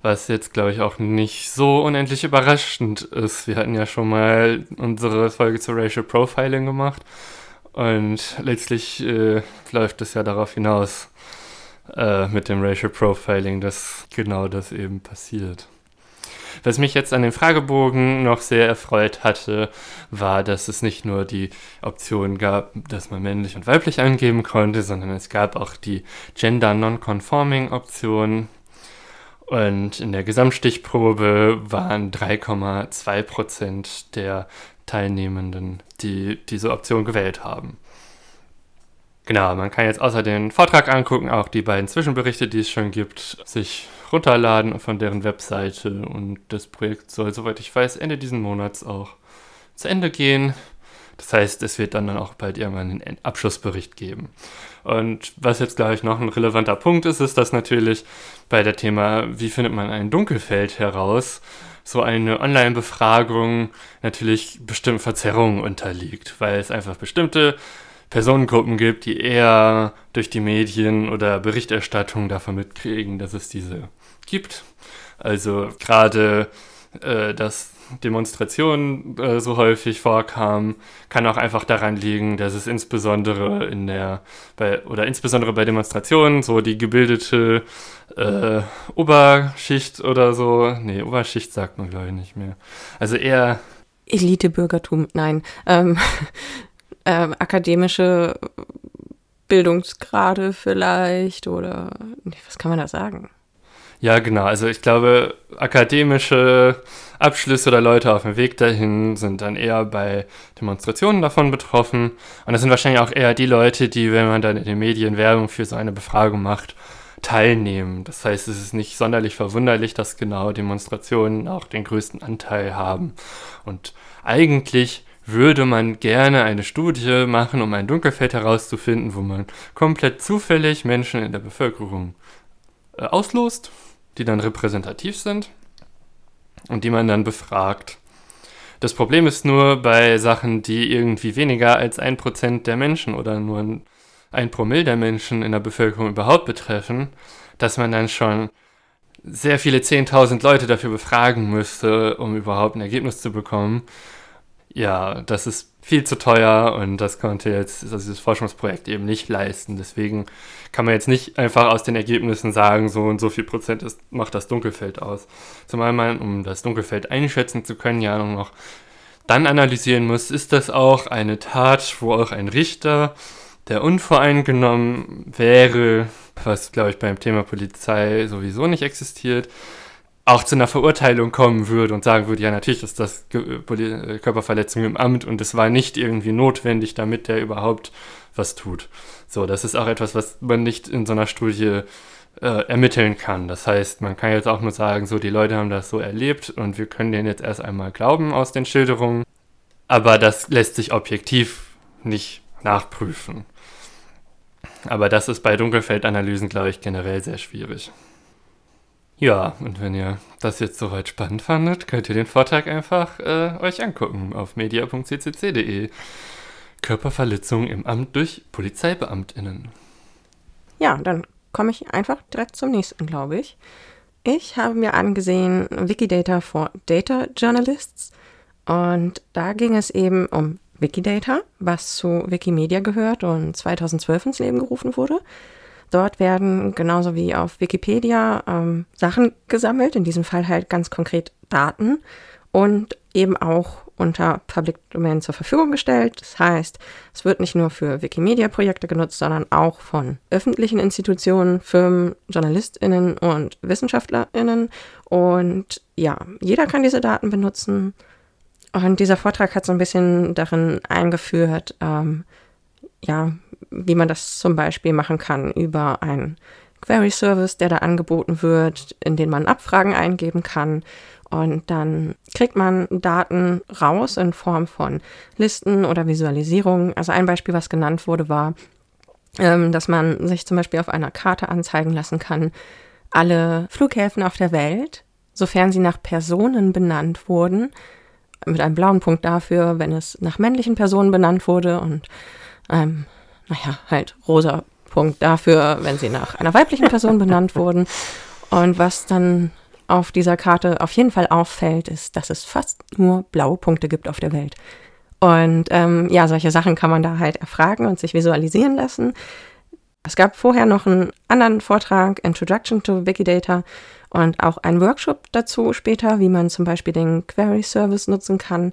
Was jetzt, glaube ich, auch nicht so unendlich überraschend ist. Wir hatten ja schon mal unsere Folge zu Racial Profiling gemacht. Und letztlich äh, läuft es ja darauf hinaus äh, mit dem Racial Profiling, dass genau das eben passiert. Was mich jetzt an dem Fragebogen noch sehr erfreut hatte, war, dass es nicht nur die Option gab, dass man männlich und weiblich angeben konnte, sondern es gab auch die Gender Non-Conforming Option. Und in der Gesamtstichprobe waren 3,2 Prozent der Teilnehmenden, die diese Option gewählt haben. Genau, man kann jetzt außer den Vortrag angucken, auch die beiden Zwischenberichte, die es schon gibt, sich runterladen von deren Webseite. Und das Projekt soll, soweit ich weiß, Ende diesen Monats auch zu Ende gehen. Das heißt, es wird dann, auch bald irgendwann einen Abschlussbericht geben. Und was jetzt gleich noch ein relevanter Punkt ist, ist, dass natürlich bei der Thema, wie findet man ein Dunkelfeld heraus, so eine Online-Befragung natürlich bestimmten Verzerrungen unterliegt, weil es einfach bestimmte Personengruppen gibt, die eher durch die Medien oder Berichterstattung davon mitkriegen, dass es diese gibt. Also gerade, äh, dass Demonstrationen äh, so häufig vorkamen, kann auch einfach daran liegen, dass es insbesondere in der bei oder insbesondere bei Demonstrationen so die gebildete äh, Oberschicht oder so, nee, Oberschicht sagt man glaube ich nicht mehr. Also eher Elitebürgertum, nein, ähm, äh, akademische Bildungsgrade vielleicht oder was kann man da sagen? Ja, genau. Also ich glaube, akademische Abschlüsse oder Leute auf dem Weg dahin sind dann eher bei Demonstrationen davon betroffen. Und das sind wahrscheinlich auch eher die Leute, die, wenn man dann in den Medien Werbung für so eine Befragung macht, teilnehmen. Das heißt, es ist nicht sonderlich verwunderlich, dass genau Demonstrationen auch den größten Anteil haben. Und eigentlich würde man gerne eine Studie machen, um ein Dunkelfeld herauszufinden, wo man komplett zufällig Menschen in der Bevölkerung äh, auslost, die dann repräsentativ sind und die man dann befragt. Das Problem ist nur bei Sachen, die irgendwie weniger als ein Prozent der Menschen oder nur ein Promille der Menschen in der Bevölkerung überhaupt betreffen, dass man dann schon sehr viele 10.000 Leute dafür befragen müsste, um überhaupt ein Ergebnis zu bekommen. Ja, das ist viel zu teuer und das konnte jetzt also dieses Forschungsprojekt eben nicht leisten. Deswegen kann man jetzt nicht einfach aus den Ergebnissen sagen, so und so viel Prozent ist, macht das Dunkelfeld aus. Zumal man, um das Dunkelfeld einschätzen zu können, ja noch dann analysieren muss, ist das auch eine Tat, wo auch ein Richter, der unvoreingenommen wäre, was glaube ich beim Thema Polizei sowieso nicht existiert, auch zu einer Verurteilung kommen würde und sagen würde, ja, natürlich ist das äh, Körperverletzung im Amt und es war nicht irgendwie notwendig, damit der überhaupt was tut. So, das ist auch etwas, was man nicht in so einer Studie äh, ermitteln kann. Das heißt, man kann jetzt auch nur sagen, so, die Leute haben das so erlebt und wir können denen jetzt erst einmal glauben aus den Schilderungen. Aber das lässt sich objektiv nicht nachprüfen. Aber das ist bei Dunkelfeldanalysen, glaube ich, generell sehr schwierig. Ja, und wenn ihr das jetzt soweit spannend fandet, könnt ihr den Vortrag einfach äh, euch angucken auf media.ccc.de. Körperverletzung im Amt durch PolizeibeamtInnen. Ja, dann komme ich einfach direkt zum nächsten, glaube ich. Ich habe mir angesehen Wikidata for Data Journalists und da ging es eben um Wikidata, was zu Wikimedia gehört und 2012 ins Leben gerufen wurde. Dort werden genauso wie auf Wikipedia ähm, Sachen gesammelt, in diesem Fall halt ganz konkret Daten und eben auch unter Public Domain zur Verfügung gestellt. Das heißt, es wird nicht nur für Wikimedia-Projekte genutzt, sondern auch von öffentlichen Institutionen, Firmen, JournalistInnen und WissenschaftlerInnen. Und ja, jeder kann diese Daten benutzen. Und dieser Vortrag hat so ein bisschen darin eingeführt, ähm, ja, wie man das zum Beispiel machen kann über einen Query-Service, der da angeboten wird, in den man Abfragen eingeben kann. Und dann kriegt man Daten raus in Form von Listen oder Visualisierungen. Also ein Beispiel, was genannt wurde, war, ähm, dass man sich zum Beispiel auf einer Karte anzeigen lassen kann, alle Flughäfen auf der Welt, sofern sie nach Personen benannt wurden, mit einem blauen Punkt dafür, wenn es nach männlichen Personen benannt wurde und einem naja, halt rosa Punkt dafür, wenn sie nach einer weiblichen Person benannt wurden. Und was dann auf dieser Karte auf jeden Fall auffällt, ist, dass es fast nur blaue Punkte gibt auf der Welt. Und ähm, ja, solche Sachen kann man da halt erfragen und sich visualisieren lassen. Es gab vorher noch einen anderen Vortrag, Introduction to Wikidata, und auch einen Workshop dazu später, wie man zum Beispiel den Query Service nutzen kann.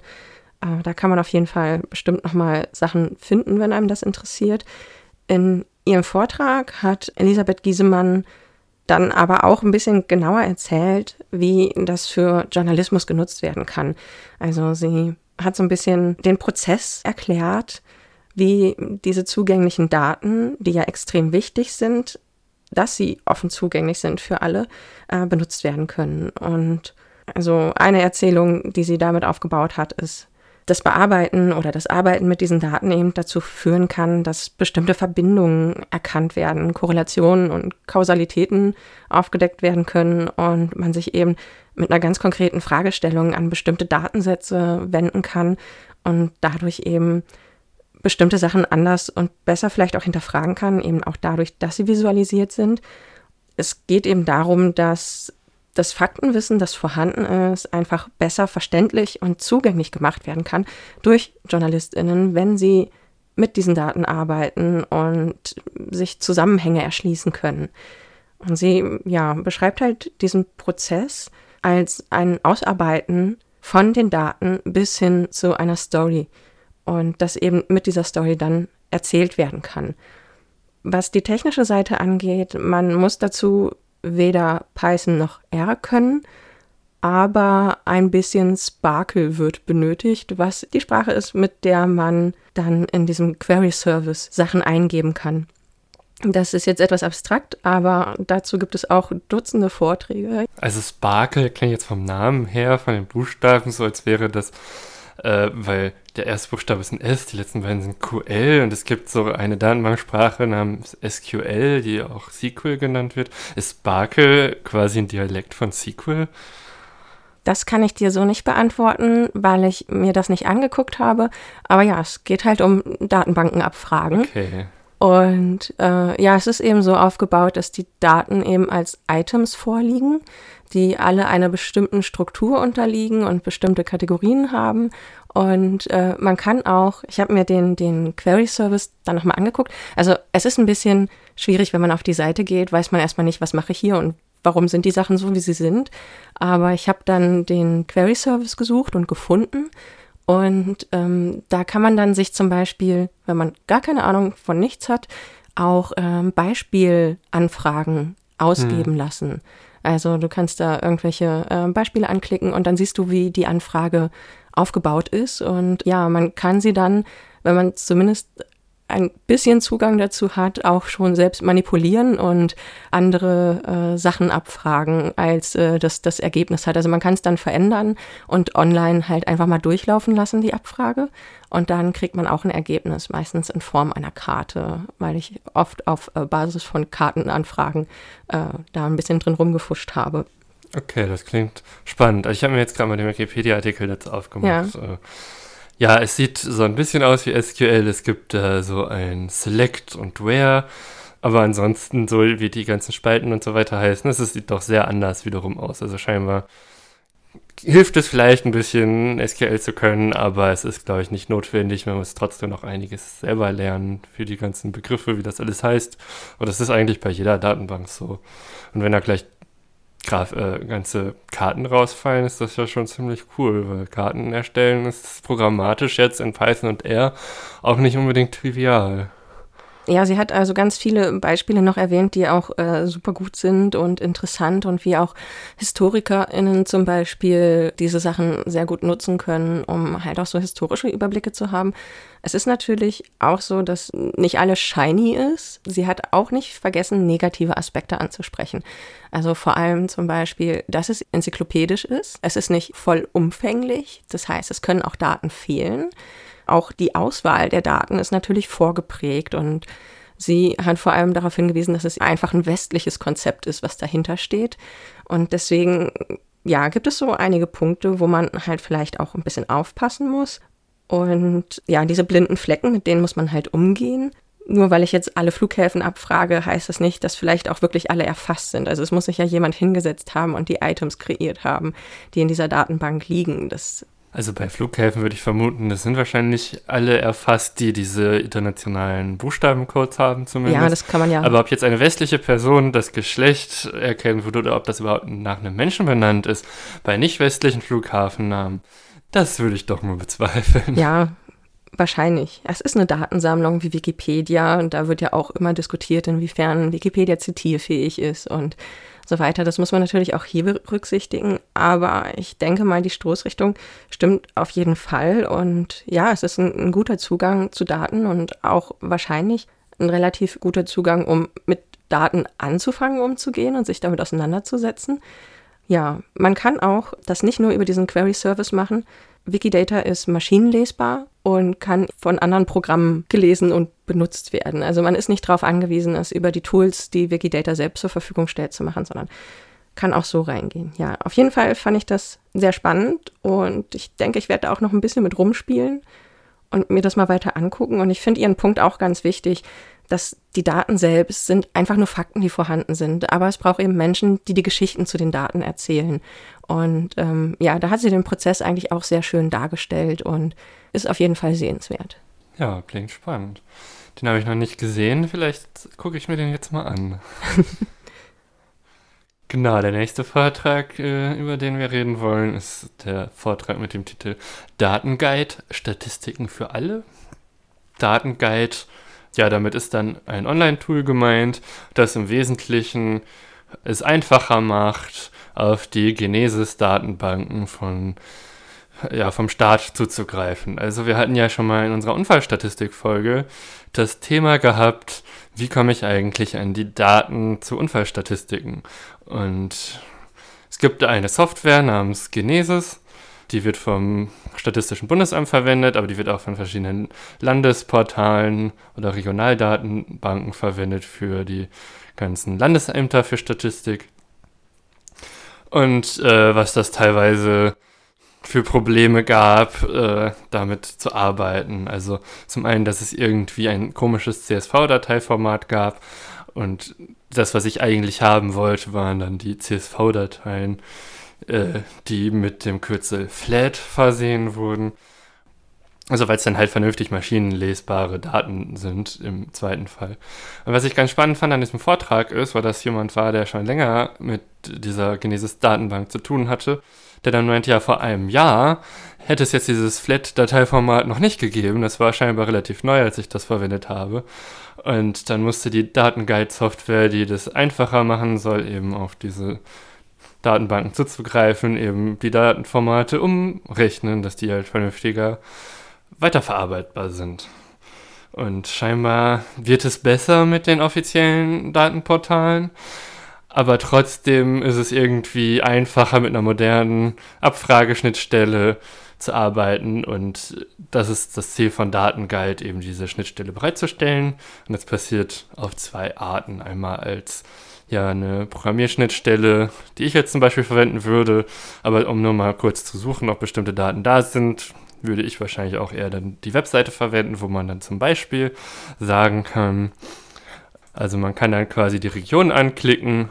Äh, da kann man auf jeden Fall bestimmt nochmal Sachen finden, wenn einem das interessiert. In ihrem Vortrag hat Elisabeth Giesemann dann aber auch ein bisschen genauer erzählt, wie das für Journalismus genutzt werden kann. Also sie hat so ein bisschen den Prozess erklärt, wie diese zugänglichen Daten, die ja extrem wichtig sind, dass sie offen zugänglich sind für alle, äh, benutzt werden können. Und also eine Erzählung, die sie damit aufgebaut hat, ist, das Bearbeiten oder das Arbeiten mit diesen Daten eben dazu führen kann, dass bestimmte Verbindungen erkannt werden, Korrelationen und Kausalitäten aufgedeckt werden können und man sich eben mit einer ganz konkreten Fragestellung an bestimmte Datensätze wenden kann und dadurch eben bestimmte Sachen anders und besser vielleicht auch hinterfragen kann, eben auch dadurch, dass sie visualisiert sind. Es geht eben darum, dass das Faktenwissen, das vorhanden ist, einfach besser verständlich und zugänglich gemacht werden kann durch JournalistInnen, wenn sie mit diesen Daten arbeiten und sich Zusammenhänge erschließen können. Und sie ja, beschreibt halt diesen Prozess als ein Ausarbeiten von den Daten bis hin zu einer Story und das eben mit dieser Story dann erzählt werden kann. Was die technische Seite angeht, man muss dazu weder Python noch R können, aber ein bisschen Sparkle wird benötigt, was die Sprache ist, mit der man dann in diesem Query Service Sachen eingeben kann. Das ist jetzt etwas abstrakt, aber dazu gibt es auch Dutzende Vorträge. Also Sparkle klingt jetzt vom Namen her, von den Buchstaben, so als wäre das äh, weil der erste Buchstabe ist ein S, die letzten beiden sind QL und es gibt so eine Datenbanksprache namens SQL, die auch SQL genannt wird. Ist Sparkle quasi ein Dialekt von SQL? Das kann ich dir so nicht beantworten, weil ich mir das nicht angeguckt habe. Aber ja, es geht halt um Datenbankenabfragen. Okay. Und äh, ja, es ist eben so aufgebaut, dass die Daten eben als Items vorliegen die alle einer bestimmten Struktur unterliegen und bestimmte Kategorien haben. Und äh, man kann auch, ich habe mir den, den Query-Service dann nochmal angeguckt. Also es ist ein bisschen schwierig, wenn man auf die Seite geht, weiß man erstmal nicht, was mache ich hier und warum sind die Sachen so, wie sie sind. Aber ich habe dann den Query-Service gesucht und gefunden. Und ähm, da kann man dann sich zum Beispiel, wenn man gar keine Ahnung von nichts hat, auch ähm, Beispielanfragen ausgeben hm. lassen. Also du kannst da irgendwelche äh, Beispiele anklicken und dann siehst du, wie die Anfrage aufgebaut ist. Und ja, man kann sie dann, wenn man zumindest ein bisschen Zugang dazu hat, auch schon selbst manipulieren und andere äh, Sachen abfragen, als äh, das das Ergebnis hat. Also man kann es dann verändern und online halt einfach mal durchlaufen lassen, die Abfrage. Und dann kriegt man auch ein Ergebnis, meistens in Form einer Karte, weil ich oft auf äh, Basis von Kartenanfragen äh, da ein bisschen drin rumgefuscht habe. Okay, das klingt spannend. Ich habe mir jetzt gerade mal den Wikipedia-Artikel dazu aufgemacht. Ja. Äh, ja, es sieht so ein bisschen aus wie SQL. Es gibt da so ein Select und Where, aber ansonsten, so wie die ganzen Spalten und so weiter heißen, es sieht doch sehr anders wiederum aus. Also scheinbar hilft es vielleicht ein bisschen, SQL zu können, aber es ist, glaube ich, nicht notwendig. Man muss trotzdem noch einiges selber lernen für die ganzen Begriffe, wie das alles heißt. Und das ist eigentlich bei jeder Datenbank so. Und wenn da gleich Graf, äh, ganze Karten rausfallen, ist das ja schon ziemlich cool, weil Karten erstellen ist programmatisch jetzt in Python und R auch nicht unbedingt trivial. Ja, sie hat also ganz viele Beispiele noch erwähnt, die auch äh, super gut sind und interessant und wie auch HistorikerInnen zum Beispiel diese Sachen sehr gut nutzen können, um halt auch so historische Überblicke zu haben. Es ist natürlich auch so, dass nicht alles shiny ist. Sie hat auch nicht vergessen, negative Aspekte anzusprechen. Also vor allem zum Beispiel, dass es enzyklopädisch ist. Es ist nicht vollumfänglich. Das heißt, es können auch Daten fehlen. Auch die Auswahl der Daten ist natürlich vorgeprägt und sie hat vor allem darauf hingewiesen, dass es einfach ein westliches Konzept ist, was dahinter steht. Und deswegen, ja, gibt es so einige Punkte, wo man halt vielleicht auch ein bisschen aufpassen muss. Und ja, diese blinden Flecken, mit denen muss man halt umgehen. Nur weil ich jetzt alle Flughäfen abfrage, heißt das nicht, dass vielleicht auch wirklich alle erfasst sind. Also es muss sich ja jemand hingesetzt haben und die Items kreiert haben, die in dieser Datenbank liegen. Das also bei Flughäfen würde ich vermuten, das sind wahrscheinlich alle erfasst, die diese internationalen Buchstabencodes haben zumindest. Ja, das kann man ja. Aber ob jetzt eine westliche Person das Geschlecht erkennen würde oder ob das überhaupt nach einem Menschen benannt ist, bei nicht westlichen Flughafennamen, das würde ich doch mal bezweifeln. Ja, wahrscheinlich. Es ist eine Datensammlung wie Wikipedia und da wird ja auch immer diskutiert, inwiefern Wikipedia zitierfähig ist und so weiter. Das muss man natürlich auch hier berücksichtigen. Aber ich denke mal, die Stoßrichtung stimmt auf jeden Fall. Und ja, es ist ein, ein guter Zugang zu Daten und auch wahrscheinlich ein relativ guter Zugang, um mit Daten anzufangen, umzugehen und sich damit auseinanderzusetzen. Ja, man kann auch das nicht nur über diesen Query Service machen. Wikidata ist maschinenlesbar und kann von anderen Programmen gelesen und benutzt werden. Also man ist nicht darauf angewiesen, es über die Tools, die Wikidata selbst zur Verfügung stellt, zu machen, sondern kann auch so reingehen. Ja, auf jeden Fall fand ich das sehr spannend und ich denke, ich werde da auch noch ein bisschen mit rumspielen und mir das mal weiter angucken. Und ich finde Ihren Punkt auch ganz wichtig, dass die Daten selbst sind einfach nur Fakten, die vorhanden sind. Aber es braucht eben Menschen, die die Geschichten zu den Daten erzählen. Und ähm, ja, da hat sie den Prozess eigentlich auch sehr schön dargestellt und ist auf jeden Fall sehenswert. Ja, klingt spannend. Den habe ich noch nicht gesehen. Vielleicht gucke ich mir den jetzt mal an. genau, der nächste Vortrag, äh, über den wir reden wollen, ist der Vortrag mit dem Titel Datenguide, Statistiken für alle. Datenguide ja, damit ist dann ein Online-Tool gemeint, das im Wesentlichen es einfacher macht, auf die Genesis-Datenbanken von ja, vom Staat zuzugreifen. Also wir hatten ja schon mal in unserer Unfallstatistik-Folge das Thema gehabt, wie komme ich eigentlich an die Daten zu Unfallstatistiken? Und es gibt eine Software namens Genesis, die wird vom Statistischen Bundesamt verwendet, aber die wird auch von verschiedenen Landesportalen oder Regionaldatenbanken verwendet für die ganzen Landesämter für Statistik. Und äh, was das teilweise für Probleme gab, äh, damit zu arbeiten. Also zum einen, dass es irgendwie ein komisches CSV-Dateiformat gab und das, was ich eigentlich haben wollte, waren dann die CSV-Dateien äh, die mit dem Kürzel FLAT versehen wurden. Also weil es dann halt vernünftig maschinenlesbare Daten sind im zweiten Fall. Und was ich ganz spannend fand an diesem Vortrag ist, weil das jemand war, der schon länger mit dieser Genesis-Datenbank zu tun hatte, der dann meinte, ja, vor einem Jahr hätte es jetzt dieses Flat-Dateiformat noch nicht gegeben. Das war scheinbar relativ neu, als ich das verwendet habe. Und dann musste die Datenguide-Software, die das einfacher machen soll, eben auf diese Datenbanken zuzugreifen, eben die Datenformate umrechnen, dass die halt vernünftiger weiterverarbeitbar sind. Und scheinbar wird es besser mit den offiziellen Datenportalen, aber trotzdem ist es irgendwie einfacher mit einer modernen Abfrageschnittstelle zu arbeiten und das ist das Ziel von Datenguide, eben diese Schnittstelle bereitzustellen. Und das passiert auf zwei Arten. Einmal als ja eine Programmierschnittstelle, die ich jetzt zum Beispiel verwenden würde. Aber um nur mal kurz zu suchen, ob bestimmte Daten da sind, würde ich wahrscheinlich auch eher dann die Webseite verwenden, wo man dann zum Beispiel sagen kann, also man kann dann quasi die Region anklicken,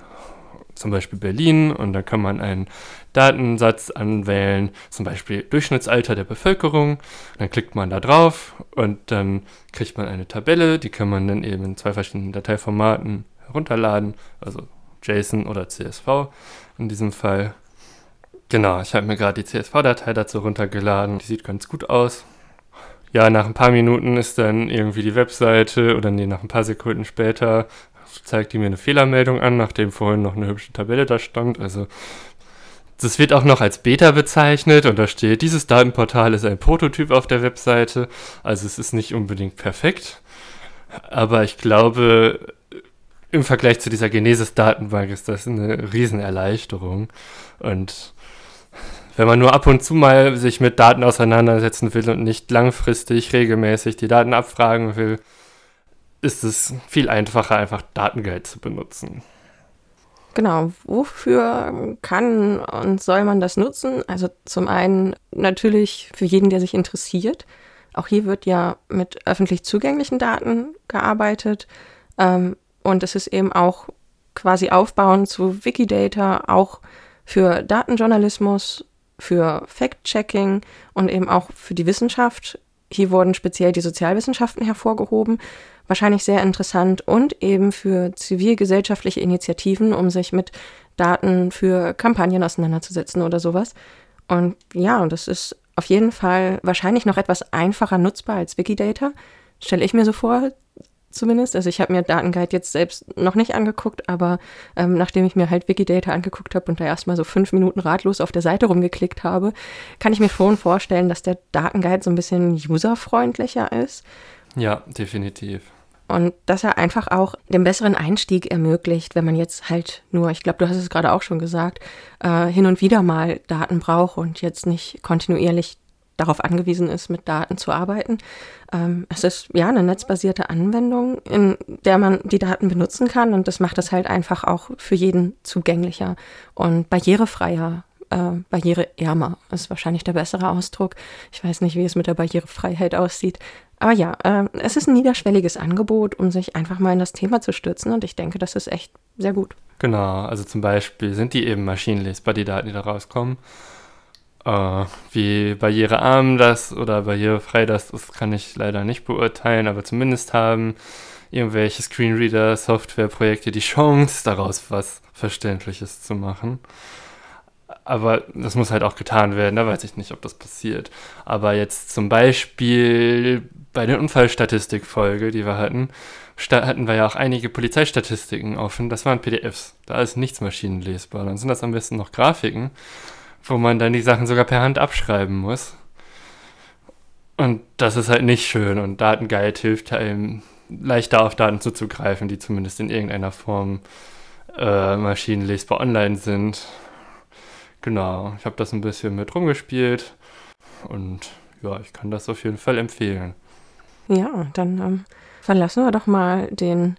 zum Beispiel Berlin, und dann kann man einen Datensatz anwählen, zum Beispiel Durchschnittsalter der Bevölkerung. Dann klickt man da drauf und dann kriegt man eine Tabelle, die kann man dann eben in zwei verschiedenen Dateiformaten herunterladen, also JSON oder CSV in diesem Fall. Genau, ich habe mir gerade die CSV-Datei dazu runtergeladen, die sieht ganz gut aus. Ja, nach ein paar Minuten ist dann irgendwie die Webseite oder nee, nach ein paar Sekunden später zeigt die mir eine Fehlermeldung an, nachdem vorhin noch eine hübsche Tabelle da stand. Also das wird auch noch als Beta bezeichnet und da steht, dieses Datenportal ist ein Prototyp auf der Webseite, also es ist nicht unbedingt perfekt. Aber ich glaube, im Vergleich zu dieser Genesis-Datenbank ist das eine Riesenerleichterung. Und wenn man nur ab und zu mal sich mit Daten auseinandersetzen will und nicht langfristig regelmäßig die Daten abfragen will, ist es viel einfacher, einfach Datenguide zu benutzen. Genau, wofür kann und soll man das nutzen? Also zum einen natürlich für jeden, der sich interessiert. Auch hier wird ja mit öffentlich zugänglichen Daten gearbeitet. Ähm, und es ist eben auch quasi aufbauend zu Wikidata, auch für Datenjournalismus, für Fact-Checking und eben auch für die Wissenschaft. Hier wurden speziell die Sozialwissenschaften hervorgehoben wahrscheinlich sehr interessant und eben für zivilgesellschaftliche Initiativen, um sich mit Daten für Kampagnen auseinanderzusetzen oder sowas. Und ja, das ist auf jeden Fall wahrscheinlich noch etwas einfacher nutzbar als Wikidata, stelle ich mir so vor, zumindest. Also ich habe mir Datenguide jetzt selbst noch nicht angeguckt, aber ähm, nachdem ich mir halt Wikidata angeguckt habe und da erstmal so fünf Minuten ratlos auf der Seite rumgeklickt habe, kann ich mir schon vorstellen, dass der Datenguide so ein bisschen userfreundlicher ist. Ja, definitiv. Und dass er einfach auch den besseren Einstieg ermöglicht, wenn man jetzt halt nur, ich glaube, du hast es gerade auch schon gesagt, äh, hin und wieder mal Daten braucht und jetzt nicht kontinuierlich darauf angewiesen ist, mit Daten zu arbeiten. Ähm, es ist ja eine netzbasierte Anwendung, in der man die Daten benutzen kann und das macht es halt einfach auch für jeden zugänglicher und barrierefreier äh, barriereärmer ist wahrscheinlich der bessere Ausdruck. Ich weiß nicht, wie es mit der Barrierefreiheit aussieht. Aber ja, äh, es ist ein niederschwelliges Angebot, um sich einfach mal in das Thema zu stürzen und ich denke, das ist echt sehr gut. Genau, also zum Beispiel sind die eben maschinenlesbar, die Daten, die da rauskommen. Uh, wie barrierearm das oder barrierefrei das ist, kann ich leider nicht beurteilen, aber zumindest haben irgendwelche Screenreader, Softwareprojekte die Chance, daraus was Verständliches zu machen. Aber das muss halt auch getan werden, da weiß ich nicht, ob das passiert. Aber jetzt zum Beispiel bei der Unfallstatistikfolge, die wir hatten, hatten wir ja auch einige Polizeistatistiken offen. Das waren PDFs. Da ist nichts maschinenlesbar. Dann sind das am besten noch Grafiken, wo man dann die Sachen sogar per Hand abschreiben muss. Und das ist halt nicht schön. Und Datenguide hilft einem leichter auf Daten zuzugreifen, die zumindest in irgendeiner Form äh, maschinenlesbar online sind. Genau, ich habe das ein bisschen mit rumgespielt und ja, ich kann das auf jeden Fall empfehlen. Ja, dann ähm, verlassen wir doch mal den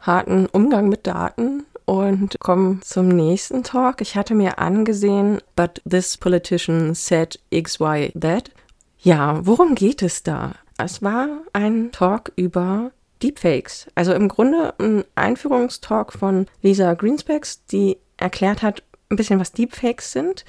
harten Umgang mit Daten und kommen zum nächsten Talk. Ich hatte mir angesehen, but this politician said X, Y, that. Ja, worum geht es da? Es war ein Talk über Deepfakes. Also im Grunde ein Einführungstalk von Lisa Greenspecs, die erklärt hat, ein bisschen, was Deepfakes sind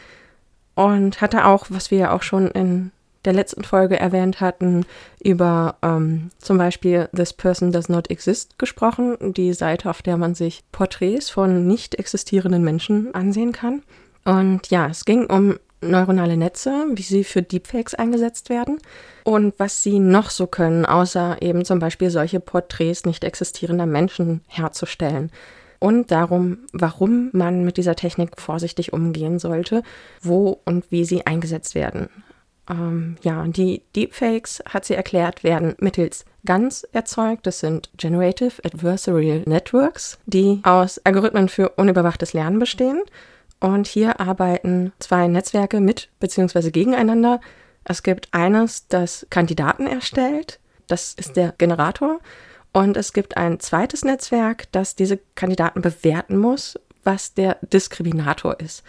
und hatte auch, was wir ja auch schon in der letzten Folge erwähnt hatten, über ähm, zum Beispiel This Person Does Not Exist gesprochen, die Seite, auf der man sich Porträts von nicht existierenden Menschen ansehen kann. Und ja, es ging um neuronale Netze, wie sie für Deepfakes eingesetzt werden und was sie noch so können, außer eben zum Beispiel solche Porträts nicht existierender Menschen herzustellen und darum, warum man mit dieser Technik vorsichtig umgehen sollte, wo und wie sie eingesetzt werden. Ähm, ja, die Deepfakes, hat sie erklärt, werden mittels GANs erzeugt. Das sind Generative Adversarial Networks, die aus Algorithmen für unüberwachtes Lernen bestehen. Und hier arbeiten zwei Netzwerke mit bzw. gegeneinander. Es gibt eines, das Kandidaten erstellt. Das ist der Generator. Und es gibt ein zweites Netzwerk, das diese Kandidaten bewerten muss, was der Diskriminator ist.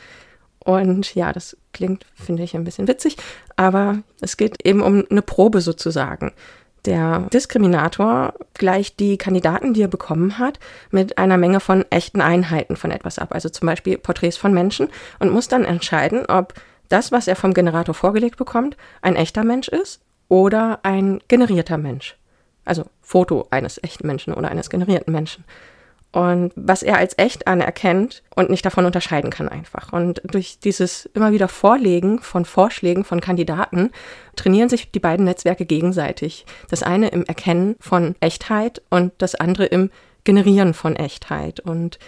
Und ja, das klingt, finde ich, ein bisschen witzig, aber es geht eben um eine Probe sozusagen. Der Diskriminator gleicht die Kandidaten, die er bekommen hat, mit einer Menge von echten Einheiten von etwas ab, also zum Beispiel Porträts von Menschen, und muss dann entscheiden, ob das, was er vom Generator vorgelegt bekommt, ein echter Mensch ist oder ein generierter Mensch. Also Foto eines echten Menschen oder eines generierten Menschen. Und was er als echt anerkennt und nicht davon unterscheiden kann einfach. Und durch dieses immer wieder Vorlegen von Vorschlägen von Kandidaten trainieren sich die beiden Netzwerke gegenseitig. Das eine im Erkennen von Echtheit und das andere im Generieren von Echtheit. Und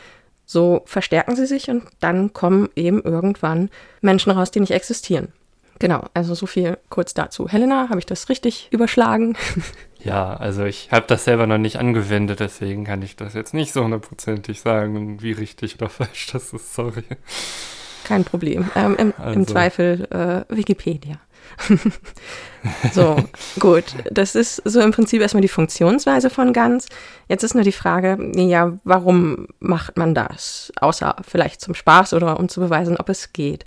so verstärken sie sich und dann kommen eben irgendwann Menschen raus, die nicht existieren. Genau, also so viel kurz dazu. Helena, habe ich das richtig überschlagen? Ja, also ich habe das selber noch nicht angewendet, deswegen kann ich das jetzt nicht so hundertprozentig sagen, wie richtig oder falsch das ist, sorry. Kein Problem. Ähm, im, also. im, Zweifel äh, Wikipedia. so, gut. Das ist so im Prinzip erstmal die Funktionsweise von Ganz. Jetzt ist nur die Frage, ja, warum macht man das? Außer vielleicht zum Spaß oder um zu beweisen, ob es geht.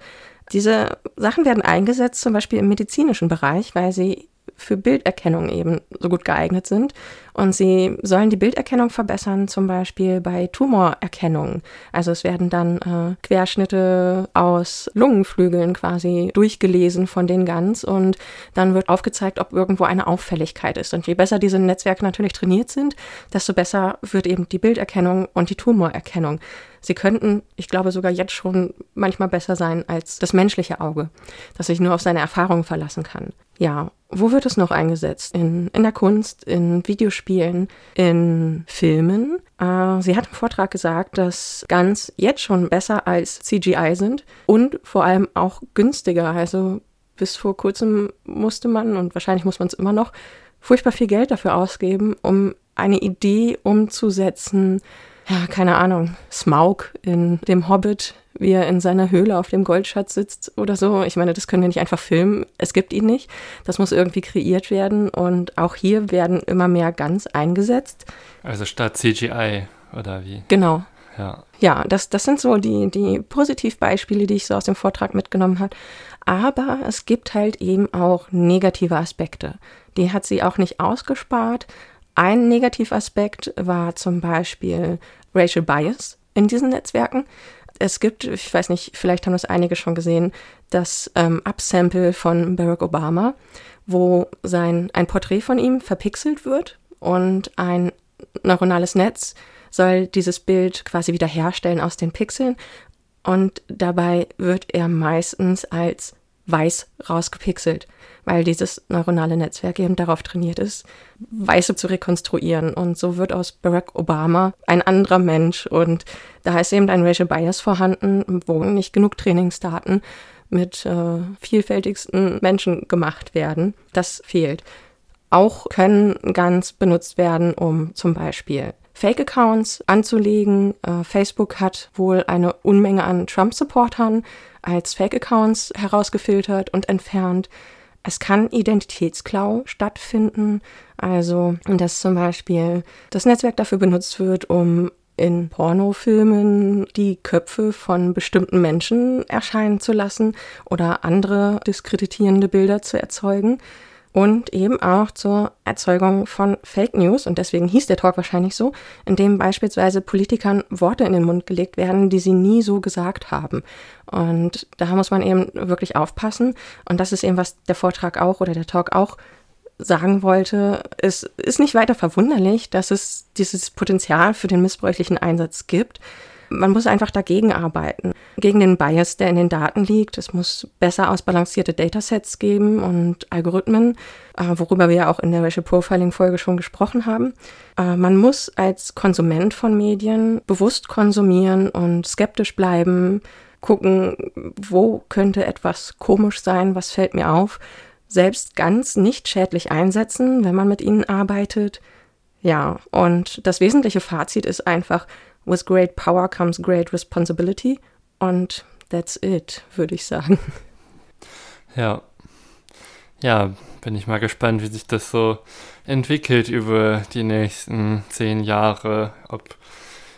Diese Sachen werden eingesetzt, zum Beispiel im medizinischen Bereich, weil sie für Bilderkennung eben so gut geeignet sind. Und sie sollen die Bilderkennung verbessern, zum Beispiel bei Tumorerkennung. Also es werden dann äh, Querschnitte aus Lungenflügeln quasi durchgelesen von den Gans und dann wird aufgezeigt, ob irgendwo eine Auffälligkeit ist. Und je besser diese Netzwerke natürlich trainiert sind, desto besser wird eben die Bilderkennung und die Tumorerkennung. Sie könnten, ich glaube sogar jetzt schon manchmal besser sein als das menschliche Auge, das sich nur auf seine Erfahrungen verlassen kann. Ja, wo wird es noch eingesetzt? In, in der Kunst, in Videospielen, in Filmen. Äh, sie hat im Vortrag gesagt, dass Guns jetzt schon besser als CGI sind und vor allem auch günstiger. Also bis vor kurzem musste man, und wahrscheinlich muss man es immer noch, furchtbar viel Geld dafür ausgeben, um eine Idee umzusetzen, ja, keine Ahnung, Smaug in dem Hobbit, wie er in seiner Höhle auf dem Goldschatz sitzt oder so. Ich meine, das können wir nicht einfach filmen. Es gibt ihn nicht. Das muss irgendwie kreiert werden. Und auch hier werden immer mehr Guns eingesetzt. Also statt CGI oder wie? Genau. Ja. Ja, das, das sind so die, die Positivbeispiele, die ich so aus dem Vortrag mitgenommen habe. Aber es gibt halt eben auch negative Aspekte. Die hat sie auch nicht ausgespart. Ein Negativaspekt war zum Beispiel Racial Bias in diesen Netzwerken. Es gibt, ich weiß nicht, vielleicht haben das einige schon gesehen, das ähm, Upsample von Barack Obama, wo sein, ein Porträt von ihm verpixelt wird und ein neuronales Netz soll dieses Bild quasi wiederherstellen aus den Pixeln. Und dabei wird er meistens als weiß rausgepixelt, weil dieses neuronale Netzwerk eben darauf trainiert ist, Weiße zu rekonstruieren. Und so wird aus Barack Obama ein anderer Mensch. Und da ist eben ein Racial Bias vorhanden, wo nicht genug Trainingsdaten mit äh, vielfältigsten Menschen gemacht werden. Das fehlt. Auch können ganz benutzt werden, um zum Beispiel Fake-Accounts anzulegen. Äh, Facebook hat wohl eine Unmenge an Trump-Supportern als Fake-Accounts herausgefiltert und entfernt. Es kann Identitätsklau stattfinden, also dass zum Beispiel das Netzwerk dafür benutzt wird, um in Pornofilmen die Köpfe von bestimmten Menschen erscheinen zu lassen oder andere diskreditierende Bilder zu erzeugen und eben auch zur Erzeugung von Fake News, und deswegen hieß der Talk wahrscheinlich so, in dem beispielsweise Politikern Worte in den Mund gelegt werden, die sie nie so gesagt haben. Und da muss man eben wirklich aufpassen. Und das ist eben, was der Vortrag auch oder der Talk auch sagen wollte. Es ist nicht weiter verwunderlich, dass es dieses Potenzial für den missbräuchlichen Einsatz gibt. Man muss einfach dagegen arbeiten, gegen den Bias, der in den Daten liegt. Es muss besser ausbalancierte Datasets geben und Algorithmen, äh, worüber wir ja auch in der Racial Profiling-Folge schon gesprochen haben. Äh, man muss als Konsument von Medien bewusst konsumieren und skeptisch bleiben, gucken, wo könnte etwas komisch sein, was fällt mir auf, selbst ganz nicht schädlich einsetzen, wenn man mit ihnen arbeitet. Ja, und das wesentliche Fazit ist einfach, With great power comes great responsibility. Und that's it, würde ich sagen. Ja. ja, bin ich mal gespannt, wie sich das so entwickelt über die nächsten zehn Jahre. Ob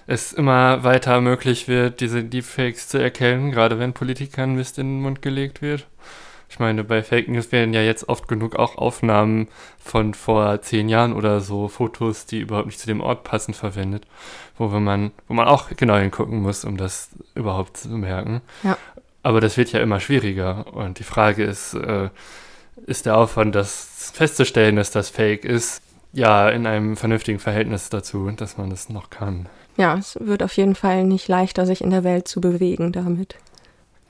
es immer weiter möglich wird, diese Deepfakes zu erkennen, gerade wenn Politikern Mist in den Mund gelegt wird. Ich meine, bei Fake News werden ja jetzt oft genug auch Aufnahmen von vor zehn Jahren oder so, Fotos, die überhaupt nicht zu dem Ort passen, verwendet, wo man, wo man auch genau hingucken muss, um das überhaupt zu merken. Ja. Aber das wird ja immer schwieriger. Und die Frage ist, äh, ist der Aufwand, das festzustellen, dass das Fake ist, ja, in einem vernünftigen Verhältnis dazu, dass man das noch kann. Ja, es wird auf jeden Fall nicht leichter, sich in der Welt zu bewegen damit.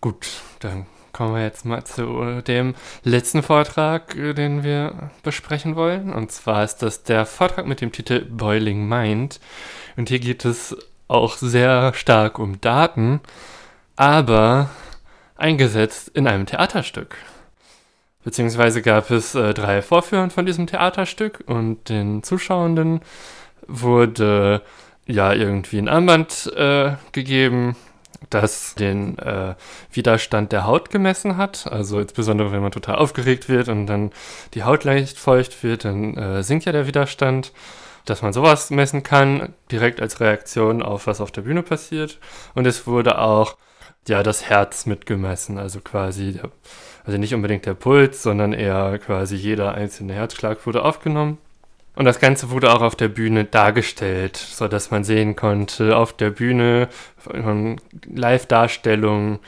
Gut, dann kommen wir jetzt mal zu dem letzten Vortrag, äh, den wir besprechen wollen. Und zwar ist das der Vortrag mit dem Titel Boiling Mind. Und hier geht es auch sehr stark um Daten, aber eingesetzt in einem Theaterstück. Beziehungsweise gab es äh, drei Vorführungen von diesem Theaterstück und den Zuschauenden wurde ja irgendwie ein Armband äh, gegeben, das den äh, Widerstand der Haut gemessen hat. Also insbesondere wenn man total aufgeregt wird und dann die Haut leicht feucht wird, dann äh, sinkt ja der Widerstand. Dass man sowas messen kann, direkt als Reaktion auf was auf der Bühne passiert. Und es wurde auch ja das Herz mitgemessen, also quasi also nicht unbedingt der Puls, sondern eher quasi jeder einzelne Herzschlag wurde aufgenommen. Und das Ganze wurde auch auf der Bühne dargestellt, so dass man sehen konnte auf der Bühne von Live-Darstellungen,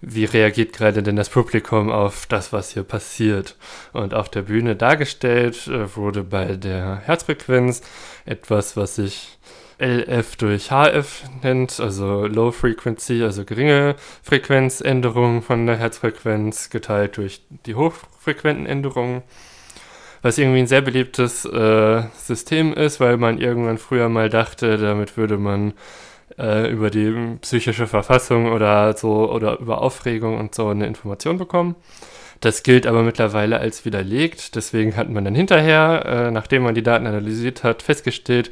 wie reagiert gerade denn das Publikum auf das, was hier passiert. Und auf der Bühne dargestellt äh, wurde bei der Herzfrequenz etwas, was sich LF durch HF nennt, also Low Frequency, also geringe Frequenzänderungen von der Herzfrequenz geteilt durch die hochfrequenten Änderungen. Was irgendwie ein sehr beliebtes äh, System ist, weil man irgendwann früher mal dachte, damit würde man äh, über die psychische Verfassung oder so oder über Aufregung und so eine Information bekommen. Das gilt aber mittlerweile als widerlegt. Deswegen hat man dann hinterher, äh, nachdem man die Daten analysiert hat, festgestellt,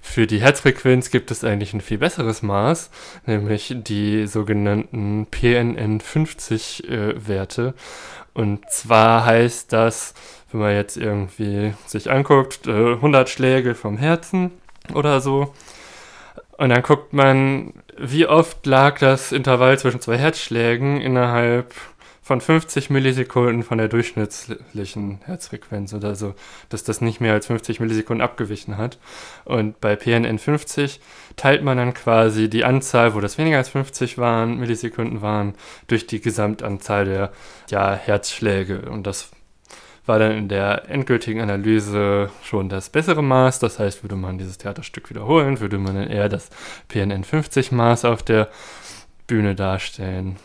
für die Herzfrequenz gibt es eigentlich ein viel besseres Maß, nämlich die sogenannten PNN50-Werte. Äh, Und zwar heißt das, wenn man jetzt irgendwie sich anguckt, äh, 100 Schläge vom Herzen oder so, und dann guckt man, wie oft lag das Intervall zwischen zwei Herzschlägen innerhalb von 50 Millisekunden von der durchschnittlichen Herzfrequenz oder so, dass das nicht mehr als 50 Millisekunden abgewichen hat. Und bei PNN 50 teilt man dann quasi die Anzahl, wo das weniger als 50 waren, Millisekunden waren, durch die Gesamtanzahl der ja, Herzschläge. Und das war dann in der endgültigen Analyse schon das bessere Maß. Das heißt, würde man dieses Theaterstück wiederholen, würde man dann eher das PNN 50 Maß auf der Bühne darstellen.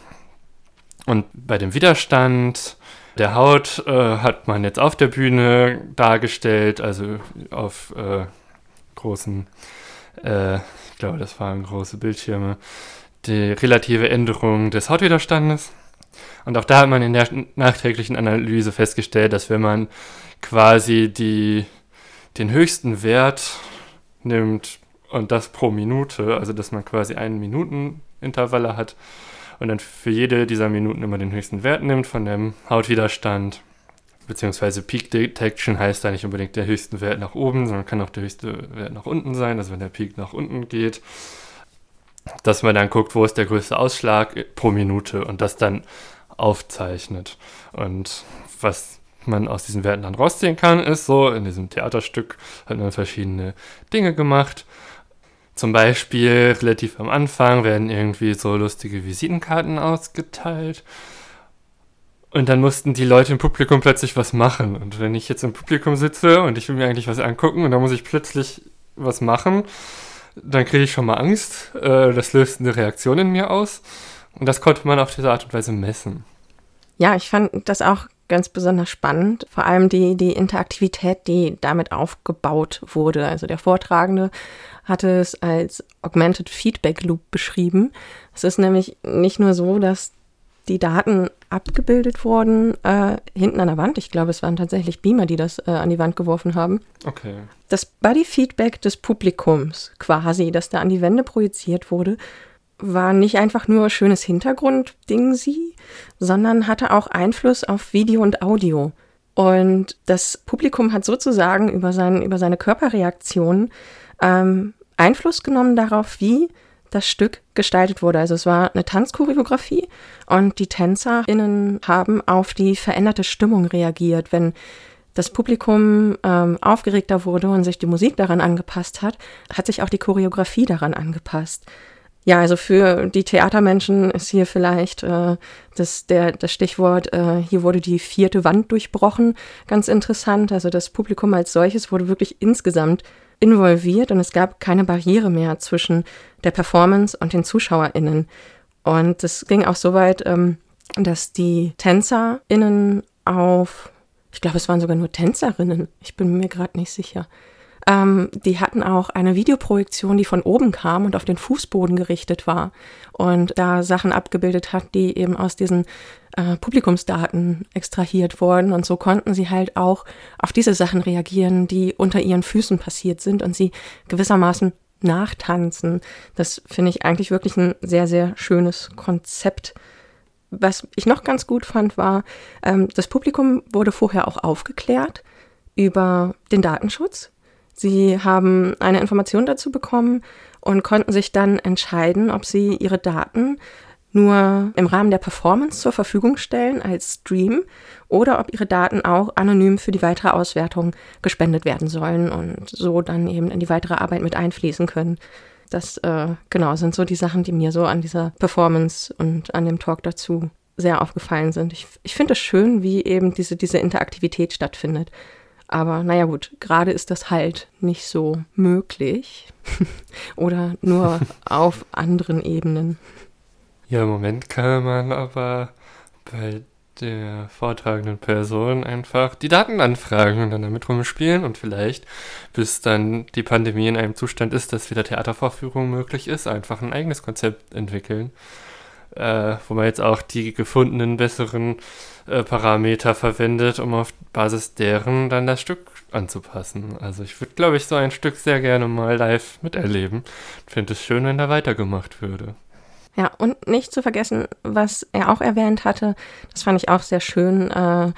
Und bei dem Widerstand der Haut äh, hat man jetzt auf der Bühne dargestellt, also auf äh, großen, äh, ich glaube, das waren große Bildschirme, die relative Änderung des Hautwiderstandes. Und auch da hat man in der nachträglichen Analyse festgestellt, dass wenn man quasi die, den höchsten Wert nimmt und das pro Minute, also dass man quasi einen Minutenintervalle hat, und dann für jede dieser Minuten immer den höchsten Wert nimmt von dem Hautwiderstand. Beziehungsweise Peak Detection heißt da nicht unbedingt der höchste Wert nach oben, sondern kann auch der höchste Wert nach unten sein, also wenn der Peak nach unten geht. Dass man dann guckt, wo ist der größte Ausschlag pro Minute und das dann aufzeichnet. Und was man aus diesen Werten dann rausziehen kann, ist so, in diesem Theaterstück hat man verschiedene Dinge gemacht zum Beispiel relativ am Anfang werden irgendwie so lustige Visitenkarten ausgeteilt. Und dann mussten die Leute im Publikum plötzlich was machen. Und wenn ich jetzt im Publikum sitze und ich will mir eigentlich was angucken und dann muss ich plötzlich was machen, dann kriege ich schon mal Angst. Äh, das löst eine Reaktion in mir aus. Und das konnte man auf diese Art und Weise messen. Ja, ich fand das auch ganz besonders spannend. Vor allem die, die Interaktivität, die damit aufgebaut wurde. Also der Vortragende hatte es als Augmented Feedback Loop beschrieben. Es ist nämlich nicht nur so, dass die Daten abgebildet wurden äh, hinten an der Wand. Ich glaube, es waren tatsächlich Beamer, die das äh, an die Wand geworfen haben. Okay. Das Body Feedback des Publikums quasi, das da an die Wände projiziert wurde, war nicht einfach nur schönes Hintergrundding sie, sondern hatte auch Einfluss auf Video und Audio. Und das Publikum hat sozusagen über, sein, über seine Körperreaktionen ähm, Einfluss genommen darauf, wie das Stück gestaltet wurde. Also es war eine Tanzchoreografie und die TänzerInnen haben auf die veränderte Stimmung reagiert. Wenn das Publikum ähm, aufgeregter wurde und sich die Musik daran angepasst hat, hat sich auch die Choreografie daran angepasst. Ja, also für die Theatermenschen ist hier vielleicht äh, das, der, das Stichwort, äh, hier wurde die vierte Wand durchbrochen, ganz interessant. Also das Publikum als solches wurde wirklich insgesamt involviert und es gab keine Barriere mehr zwischen der Performance und den ZuschauerInnen. Und es ging auch so weit, ähm, dass die TänzerInnen auf, ich glaube, es waren sogar nur Tänzerinnen, ich bin mir gerade nicht sicher, ähm, die hatten auch eine Videoprojektion, die von oben kam und auf den Fußboden gerichtet war und da Sachen abgebildet hat, die eben aus diesen äh, Publikumsdaten extrahiert wurden. Und so konnten sie halt auch auf diese Sachen reagieren, die unter ihren Füßen passiert sind und sie gewissermaßen nachtanzen. Das finde ich eigentlich wirklich ein sehr, sehr schönes Konzept. Was ich noch ganz gut fand, war, ähm, das Publikum wurde vorher auch aufgeklärt über den Datenschutz. Sie haben eine Information dazu bekommen und konnten sich dann entscheiden, ob sie ihre Daten nur im Rahmen der Performance zur Verfügung stellen als Stream oder ob ihre Daten auch anonym für die weitere Auswertung gespendet werden sollen und so dann eben in die weitere Arbeit mit einfließen können. Das äh, genau sind so die Sachen, die mir so an dieser Performance und an dem Talk dazu sehr aufgefallen sind. Ich, ich finde es schön, wie eben diese, diese Interaktivität stattfindet. Aber naja gut, gerade ist das halt nicht so möglich oder nur auf anderen Ebenen. Ja, im Moment kann man aber bei der vortragenden Person einfach die Daten anfragen und dann damit rumspielen und vielleicht, bis dann die Pandemie in einem Zustand ist, dass wieder Theatervorführung möglich ist, einfach ein eigenes Konzept entwickeln äh, wo man jetzt auch die gefundenen besseren äh, Parameter verwendet, um auf Basis deren dann das Stück anzupassen. Also ich würde, glaube ich, so ein Stück sehr gerne mal live miterleben. Finde es schön, wenn da weitergemacht würde. Ja, und nicht zu vergessen, was er auch erwähnt hatte, das fand ich auch sehr schön. Äh,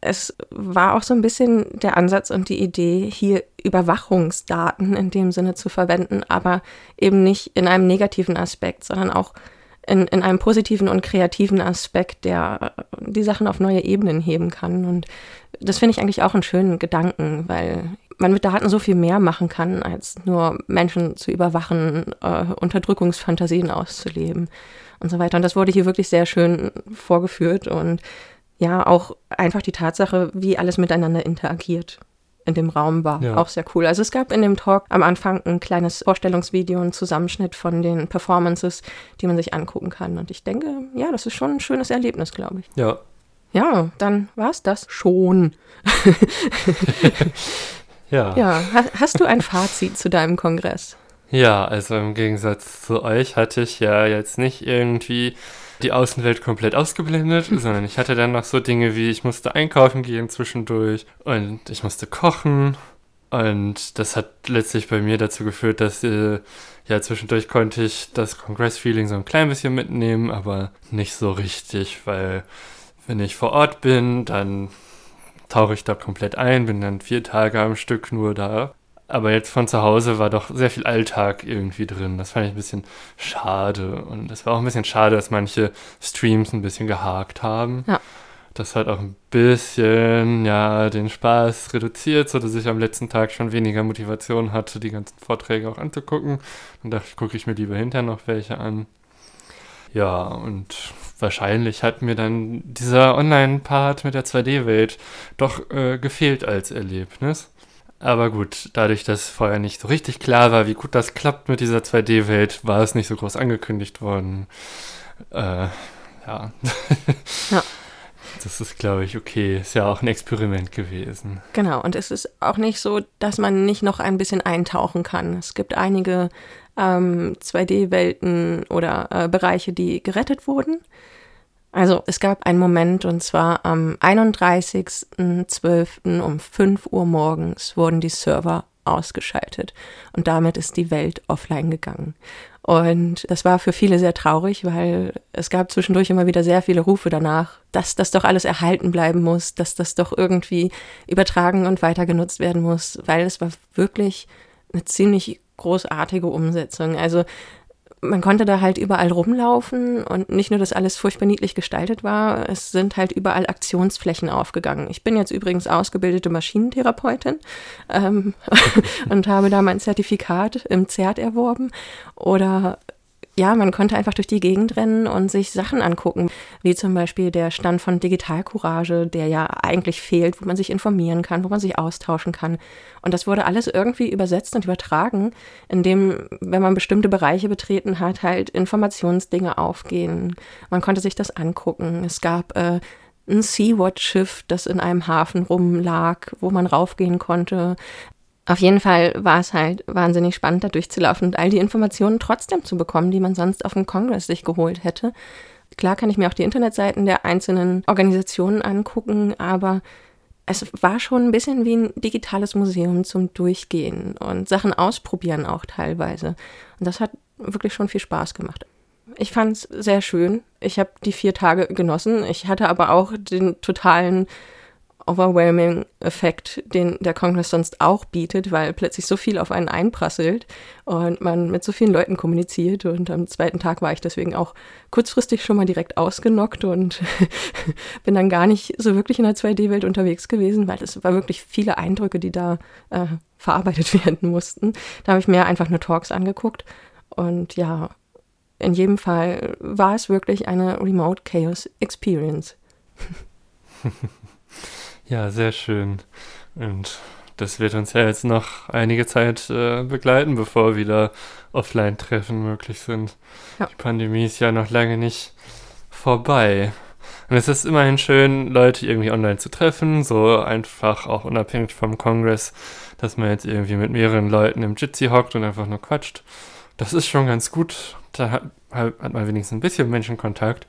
es war auch so ein bisschen der Ansatz und die Idee, hier Überwachungsdaten in dem Sinne zu verwenden, aber eben nicht in einem negativen Aspekt, sondern auch in, in einem positiven und kreativen Aspekt, der äh, die Sachen auf neue Ebenen heben kann. Und das finde ich eigentlich auch einen schönen Gedanken, weil man mit Daten so viel mehr machen kann, als nur Menschen zu überwachen, äh, Unterdrückungsfantasien auszuleben und so weiter. Und das wurde hier wirklich sehr schön vorgeführt und ja, auch einfach die Tatsache, wie alles miteinander interagiert in dem Raum war. Ja. Auch sehr cool. Also es gab in dem Talk am Anfang ein kleines Vorstellungsvideo, einen Zusammenschnitt von den Performances, die man sich angucken kann. Und ich denke, ja, das ist schon ein schönes Erlebnis, glaube ich. Ja. Ja, dann war es das schon. ja. Ja, hast du ein Fazit zu deinem Kongress? Ja, also im Gegensatz zu euch hatte ich ja jetzt nicht irgendwie die Außenwelt komplett ausgeblendet, sondern ich hatte dann noch so Dinge wie, ich musste einkaufen gehen zwischendurch und ich musste kochen. Und das hat letztlich bei mir dazu geführt, dass äh, ja zwischendurch konnte ich das Congress-Feeling so ein klein bisschen mitnehmen, aber nicht so richtig, weil wenn ich vor Ort bin, dann tauche ich da komplett ein, bin dann vier Tage am Stück nur da aber jetzt von zu Hause war doch sehr viel Alltag irgendwie drin. Das fand ich ein bisschen schade. Und es war auch ein bisschen schade, dass manche Streams ein bisschen gehakt haben. Ja. Das hat auch ein bisschen, ja, den Spaß reduziert, sodass ich am letzten Tag schon weniger Motivation hatte, die ganzen Vorträge auch anzugucken. Und dachte, gucke ich mir lieber hinterher noch welche an. Ja, und wahrscheinlich hat mir dann dieser Online-Part mit der 2D-Welt doch äh, gefehlt als Erlebnis. Aber gut, dadurch, dass vorher nicht so richtig klar war, wie gut das klappt mit dieser 2D-Welt, war es nicht so groß angekündigt worden. Äh, ja. ja. Das ist, glaube ich, okay. Ist ja auch ein Experiment gewesen. Genau, und es ist auch nicht so, dass man nicht noch ein bisschen eintauchen kann. Es gibt einige ähm, 2D-Welten oder äh, Bereiche, die gerettet wurden. Also es gab einen Moment und zwar am 31.12. um 5 Uhr morgens wurden die Server ausgeschaltet. Und damit ist die Welt offline gegangen. Und das war für viele sehr traurig, weil es gab zwischendurch immer wieder sehr viele Rufe danach, dass das doch alles erhalten bleiben muss, dass das doch irgendwie übertragen und weiter genutzt werden muss, weil es war wirklich eine ziemlich großartige Umsetzung. Also man konnte da halt überall rumlaufen und nicht nur, dass alles furchtbar niedlich gestaltet war, es sind halt überall Aktionsflächen aufgegangen. Ich bin jetzt übrigens ausgebildete Maschinentherapeutin ähm, und habe da mein Zertifikat im ZERT erworben oder ja, man konnte einfach durch die Gegend rennen und sich Sachen angucken, wie zum Beispiel der Stand von Digitalcourage, der ja eigentlich fehlt, wo man sich informieren kann, wo man sich austauschen kann. Und das wurde alles irgendwie übersetzt und übertragen, indem, wenn man bestimmte Bereiche betreten hat, halt Informationsdinge aufgehen. Man konnte sich das angucken. Es gab äh, ein Sea-Watch-Schiff, das in einem Hafen rumlag, wo man raufgehen konnte. Auf jeden Fall war es halt wahnsinnig spannend, da durchzulaufen und all die Informationen trotzdem zu bekommen, die man sonst auf dem Kongress sich geholt hätte. Klar kann ich mir auch die Internetseiten der einzelnen Organisationen angucken, aber es war schon ein bisschen wie ein digitales Museum zum Durchgehen und Sachen ausprobieren auch teilweise. Und das hat wirklich schon viel Spaß gemacht. Ich fand es sehr schön. Ich habe die vier Tage genossen. Ich hatte aber auch den totalen overwhelming Effekt, den der Kongress sonst auch bietet, weil plötzlich so viel auf einen einprasselt und man mit so vielen Leuten kommuniziert. Und am zweiten Tag war ich deswegen auch kurzfristig schon mal direkt ausgenockt und bin dann gar nicht so wirklich in der 2D-Welt unterwegs gewesen, weil es war wirklich viele Eindrücke, die da äh, verarbeitet werden mussten. Da habe ich mir einfach nur Talks angeguckt und ja, in jedem Fall war es wirklich eine Remote Chaos Experience. Ja, sehr schön. Und das wird uns ja jetzt noch einige Zeit äh, begleiten, bevor wieder Offline-Treffen möglich sind. Ja. Die Pandemie ist ja noch lange nicht vorbei. Und es ist immerhin schön, Leute irgendwie online zu treffen, so einfach auch unabhängig vom Kongress, dass man jetzt irgendwie mit mehreren Leuten im Jitsi hockt und einfach nur quatscht. Das ist schon ganz gut. Da hat, hat man wenigstens ein bisschen Menschenkontakt.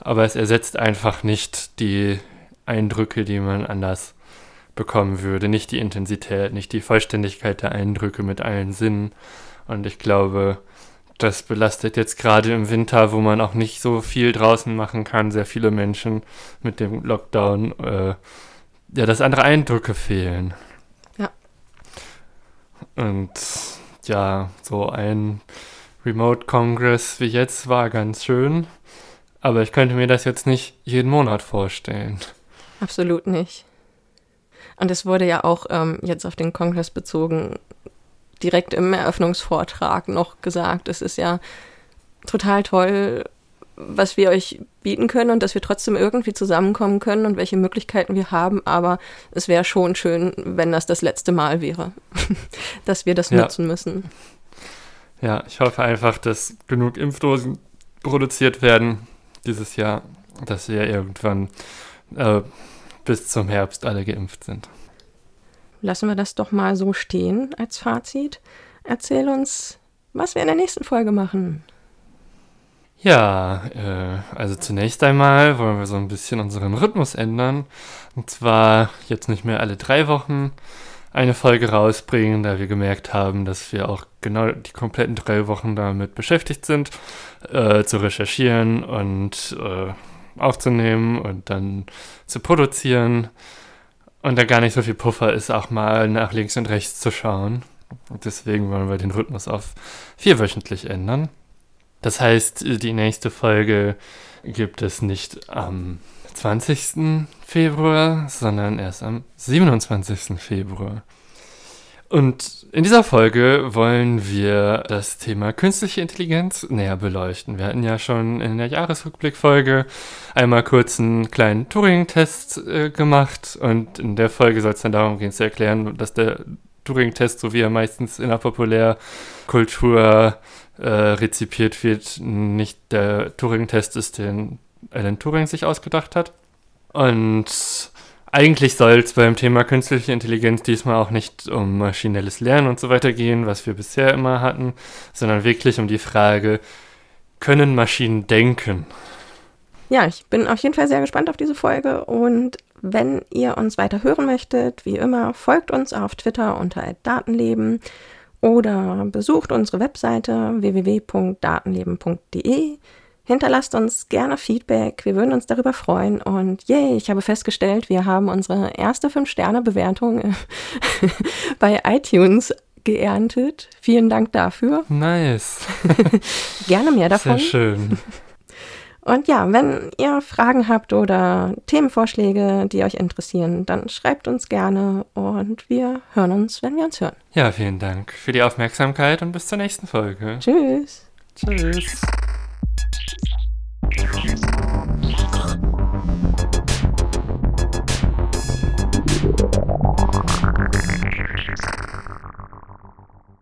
Aber es ersetzt einfach nicht die Eindrücke, die man anders bekommen würde. Nicht die Intensität, nicht die Vollständigkeit der Eindrücke mit allen Sinnen. Und ich glaube, das belastet jetzt gerade im Winter, wo man auch nicht so viel draußen machen kann, sehr viele Menschen mit dem Lockdown, äh, ja, dass andere Eindrücke fehlen. Ja. Und ja, so ein Remote Congress wie jetzt war ganz schön, aber ich könnte mir das jetzt nicht jeden Monat vorstellen. Absolut nicht. Und es wurde ja auch ähm, jetzt auf den Kongress bezogen, direkt im Eröffnungsvortrag noch gesagt, es ist ja total toll, was wir euch bieten können und dass wir trotzdem irgendwie zusammenkommen können und welche Möglichkeiten wir haben. Aber es wäre schon schön, wenn das das letzte Mal wäre, dass wir das ja. nutzen müssen. Ja, ich hoffe einfach, dass genug Impfdosen produziert werden dieses Jahr, dass wir irgendwann äh, bis zum Herbst alle geimpft sind. Lassen wir das doch mal so stehen als Fazit. Erzähl uns, was wir in der nächsten Folge machen. Ja, äh, also zunächst einmal wollen wir so ein bisschen unseren Rhythmus ändern. Und zwar jetzt nicht mehr alle drei Wochen eine Folge rausbringen, da wir gemerkt haben, dass wir auch genau die kompletten drei Wochen damit beschäftigt sind, äh, zu recherchieren und äh, aufzunehmen und dann zu produzieren. Und da gar nicht so viel Puffer ist, auch mal nach links und rechts zu schauen. Und deswegen wollen wir den Rhythmus auf vierwöchentlich ändern. Das heißt, die nächste Folge gibt es nicht am 20. Februar, sondern erst am 27. Februar. Und in dieser Folge wollen wir das Thema künstliche Intelligenz näher beleuchten. Wir hatten ja schon in der Jahresrückblickfolge einmal kurz einen kleinen Turing-Test äh, gemacht und in der Folge soll es dann darum gehen zu erklären, dass der Turing-Test, so wie er meistens in der Populärkultur äh, rezipiert wird, nicht der Turing-Test ist, den Alan Turing sich ausgedacht hat. Und eigentlich soll es beim Thema künstliche Intelligenz diesmal auch nicht um maschinelles Lernen und so weiter gehen, was wir bisher immer hatten, sondern wirklich um die Frage, können Maschinen denken? Ja, ich bin auf jeden Fall sehr gespannt auf diese Folge und wenn ihr uns weiter hören möchtet, wie immer, folgt uns auf Twitter unter Datenleben oder besucht unsere Webseite www.datenleben.de. Hinterlasst uns gerne Feedback, wir würden uns darüber freuen. Und yay, ich habe festgestellt, wir haben unsere erste 5-Sterne-Bewertung bei iTunes geerntet. Vielen Dank dafür. Nice. gerne mehr davon. Sehr schön. Und ja, wenn ihr Fragen habt oder Themenvorschläge, die euch interessieren, dann schreibt uns gerne und wir hören uns, wenn wir uns hören. Ja, vielen Dank für die Aufmerksamkeit und bis zur nächsten Folge. Tschüss. Tschüss. Yes.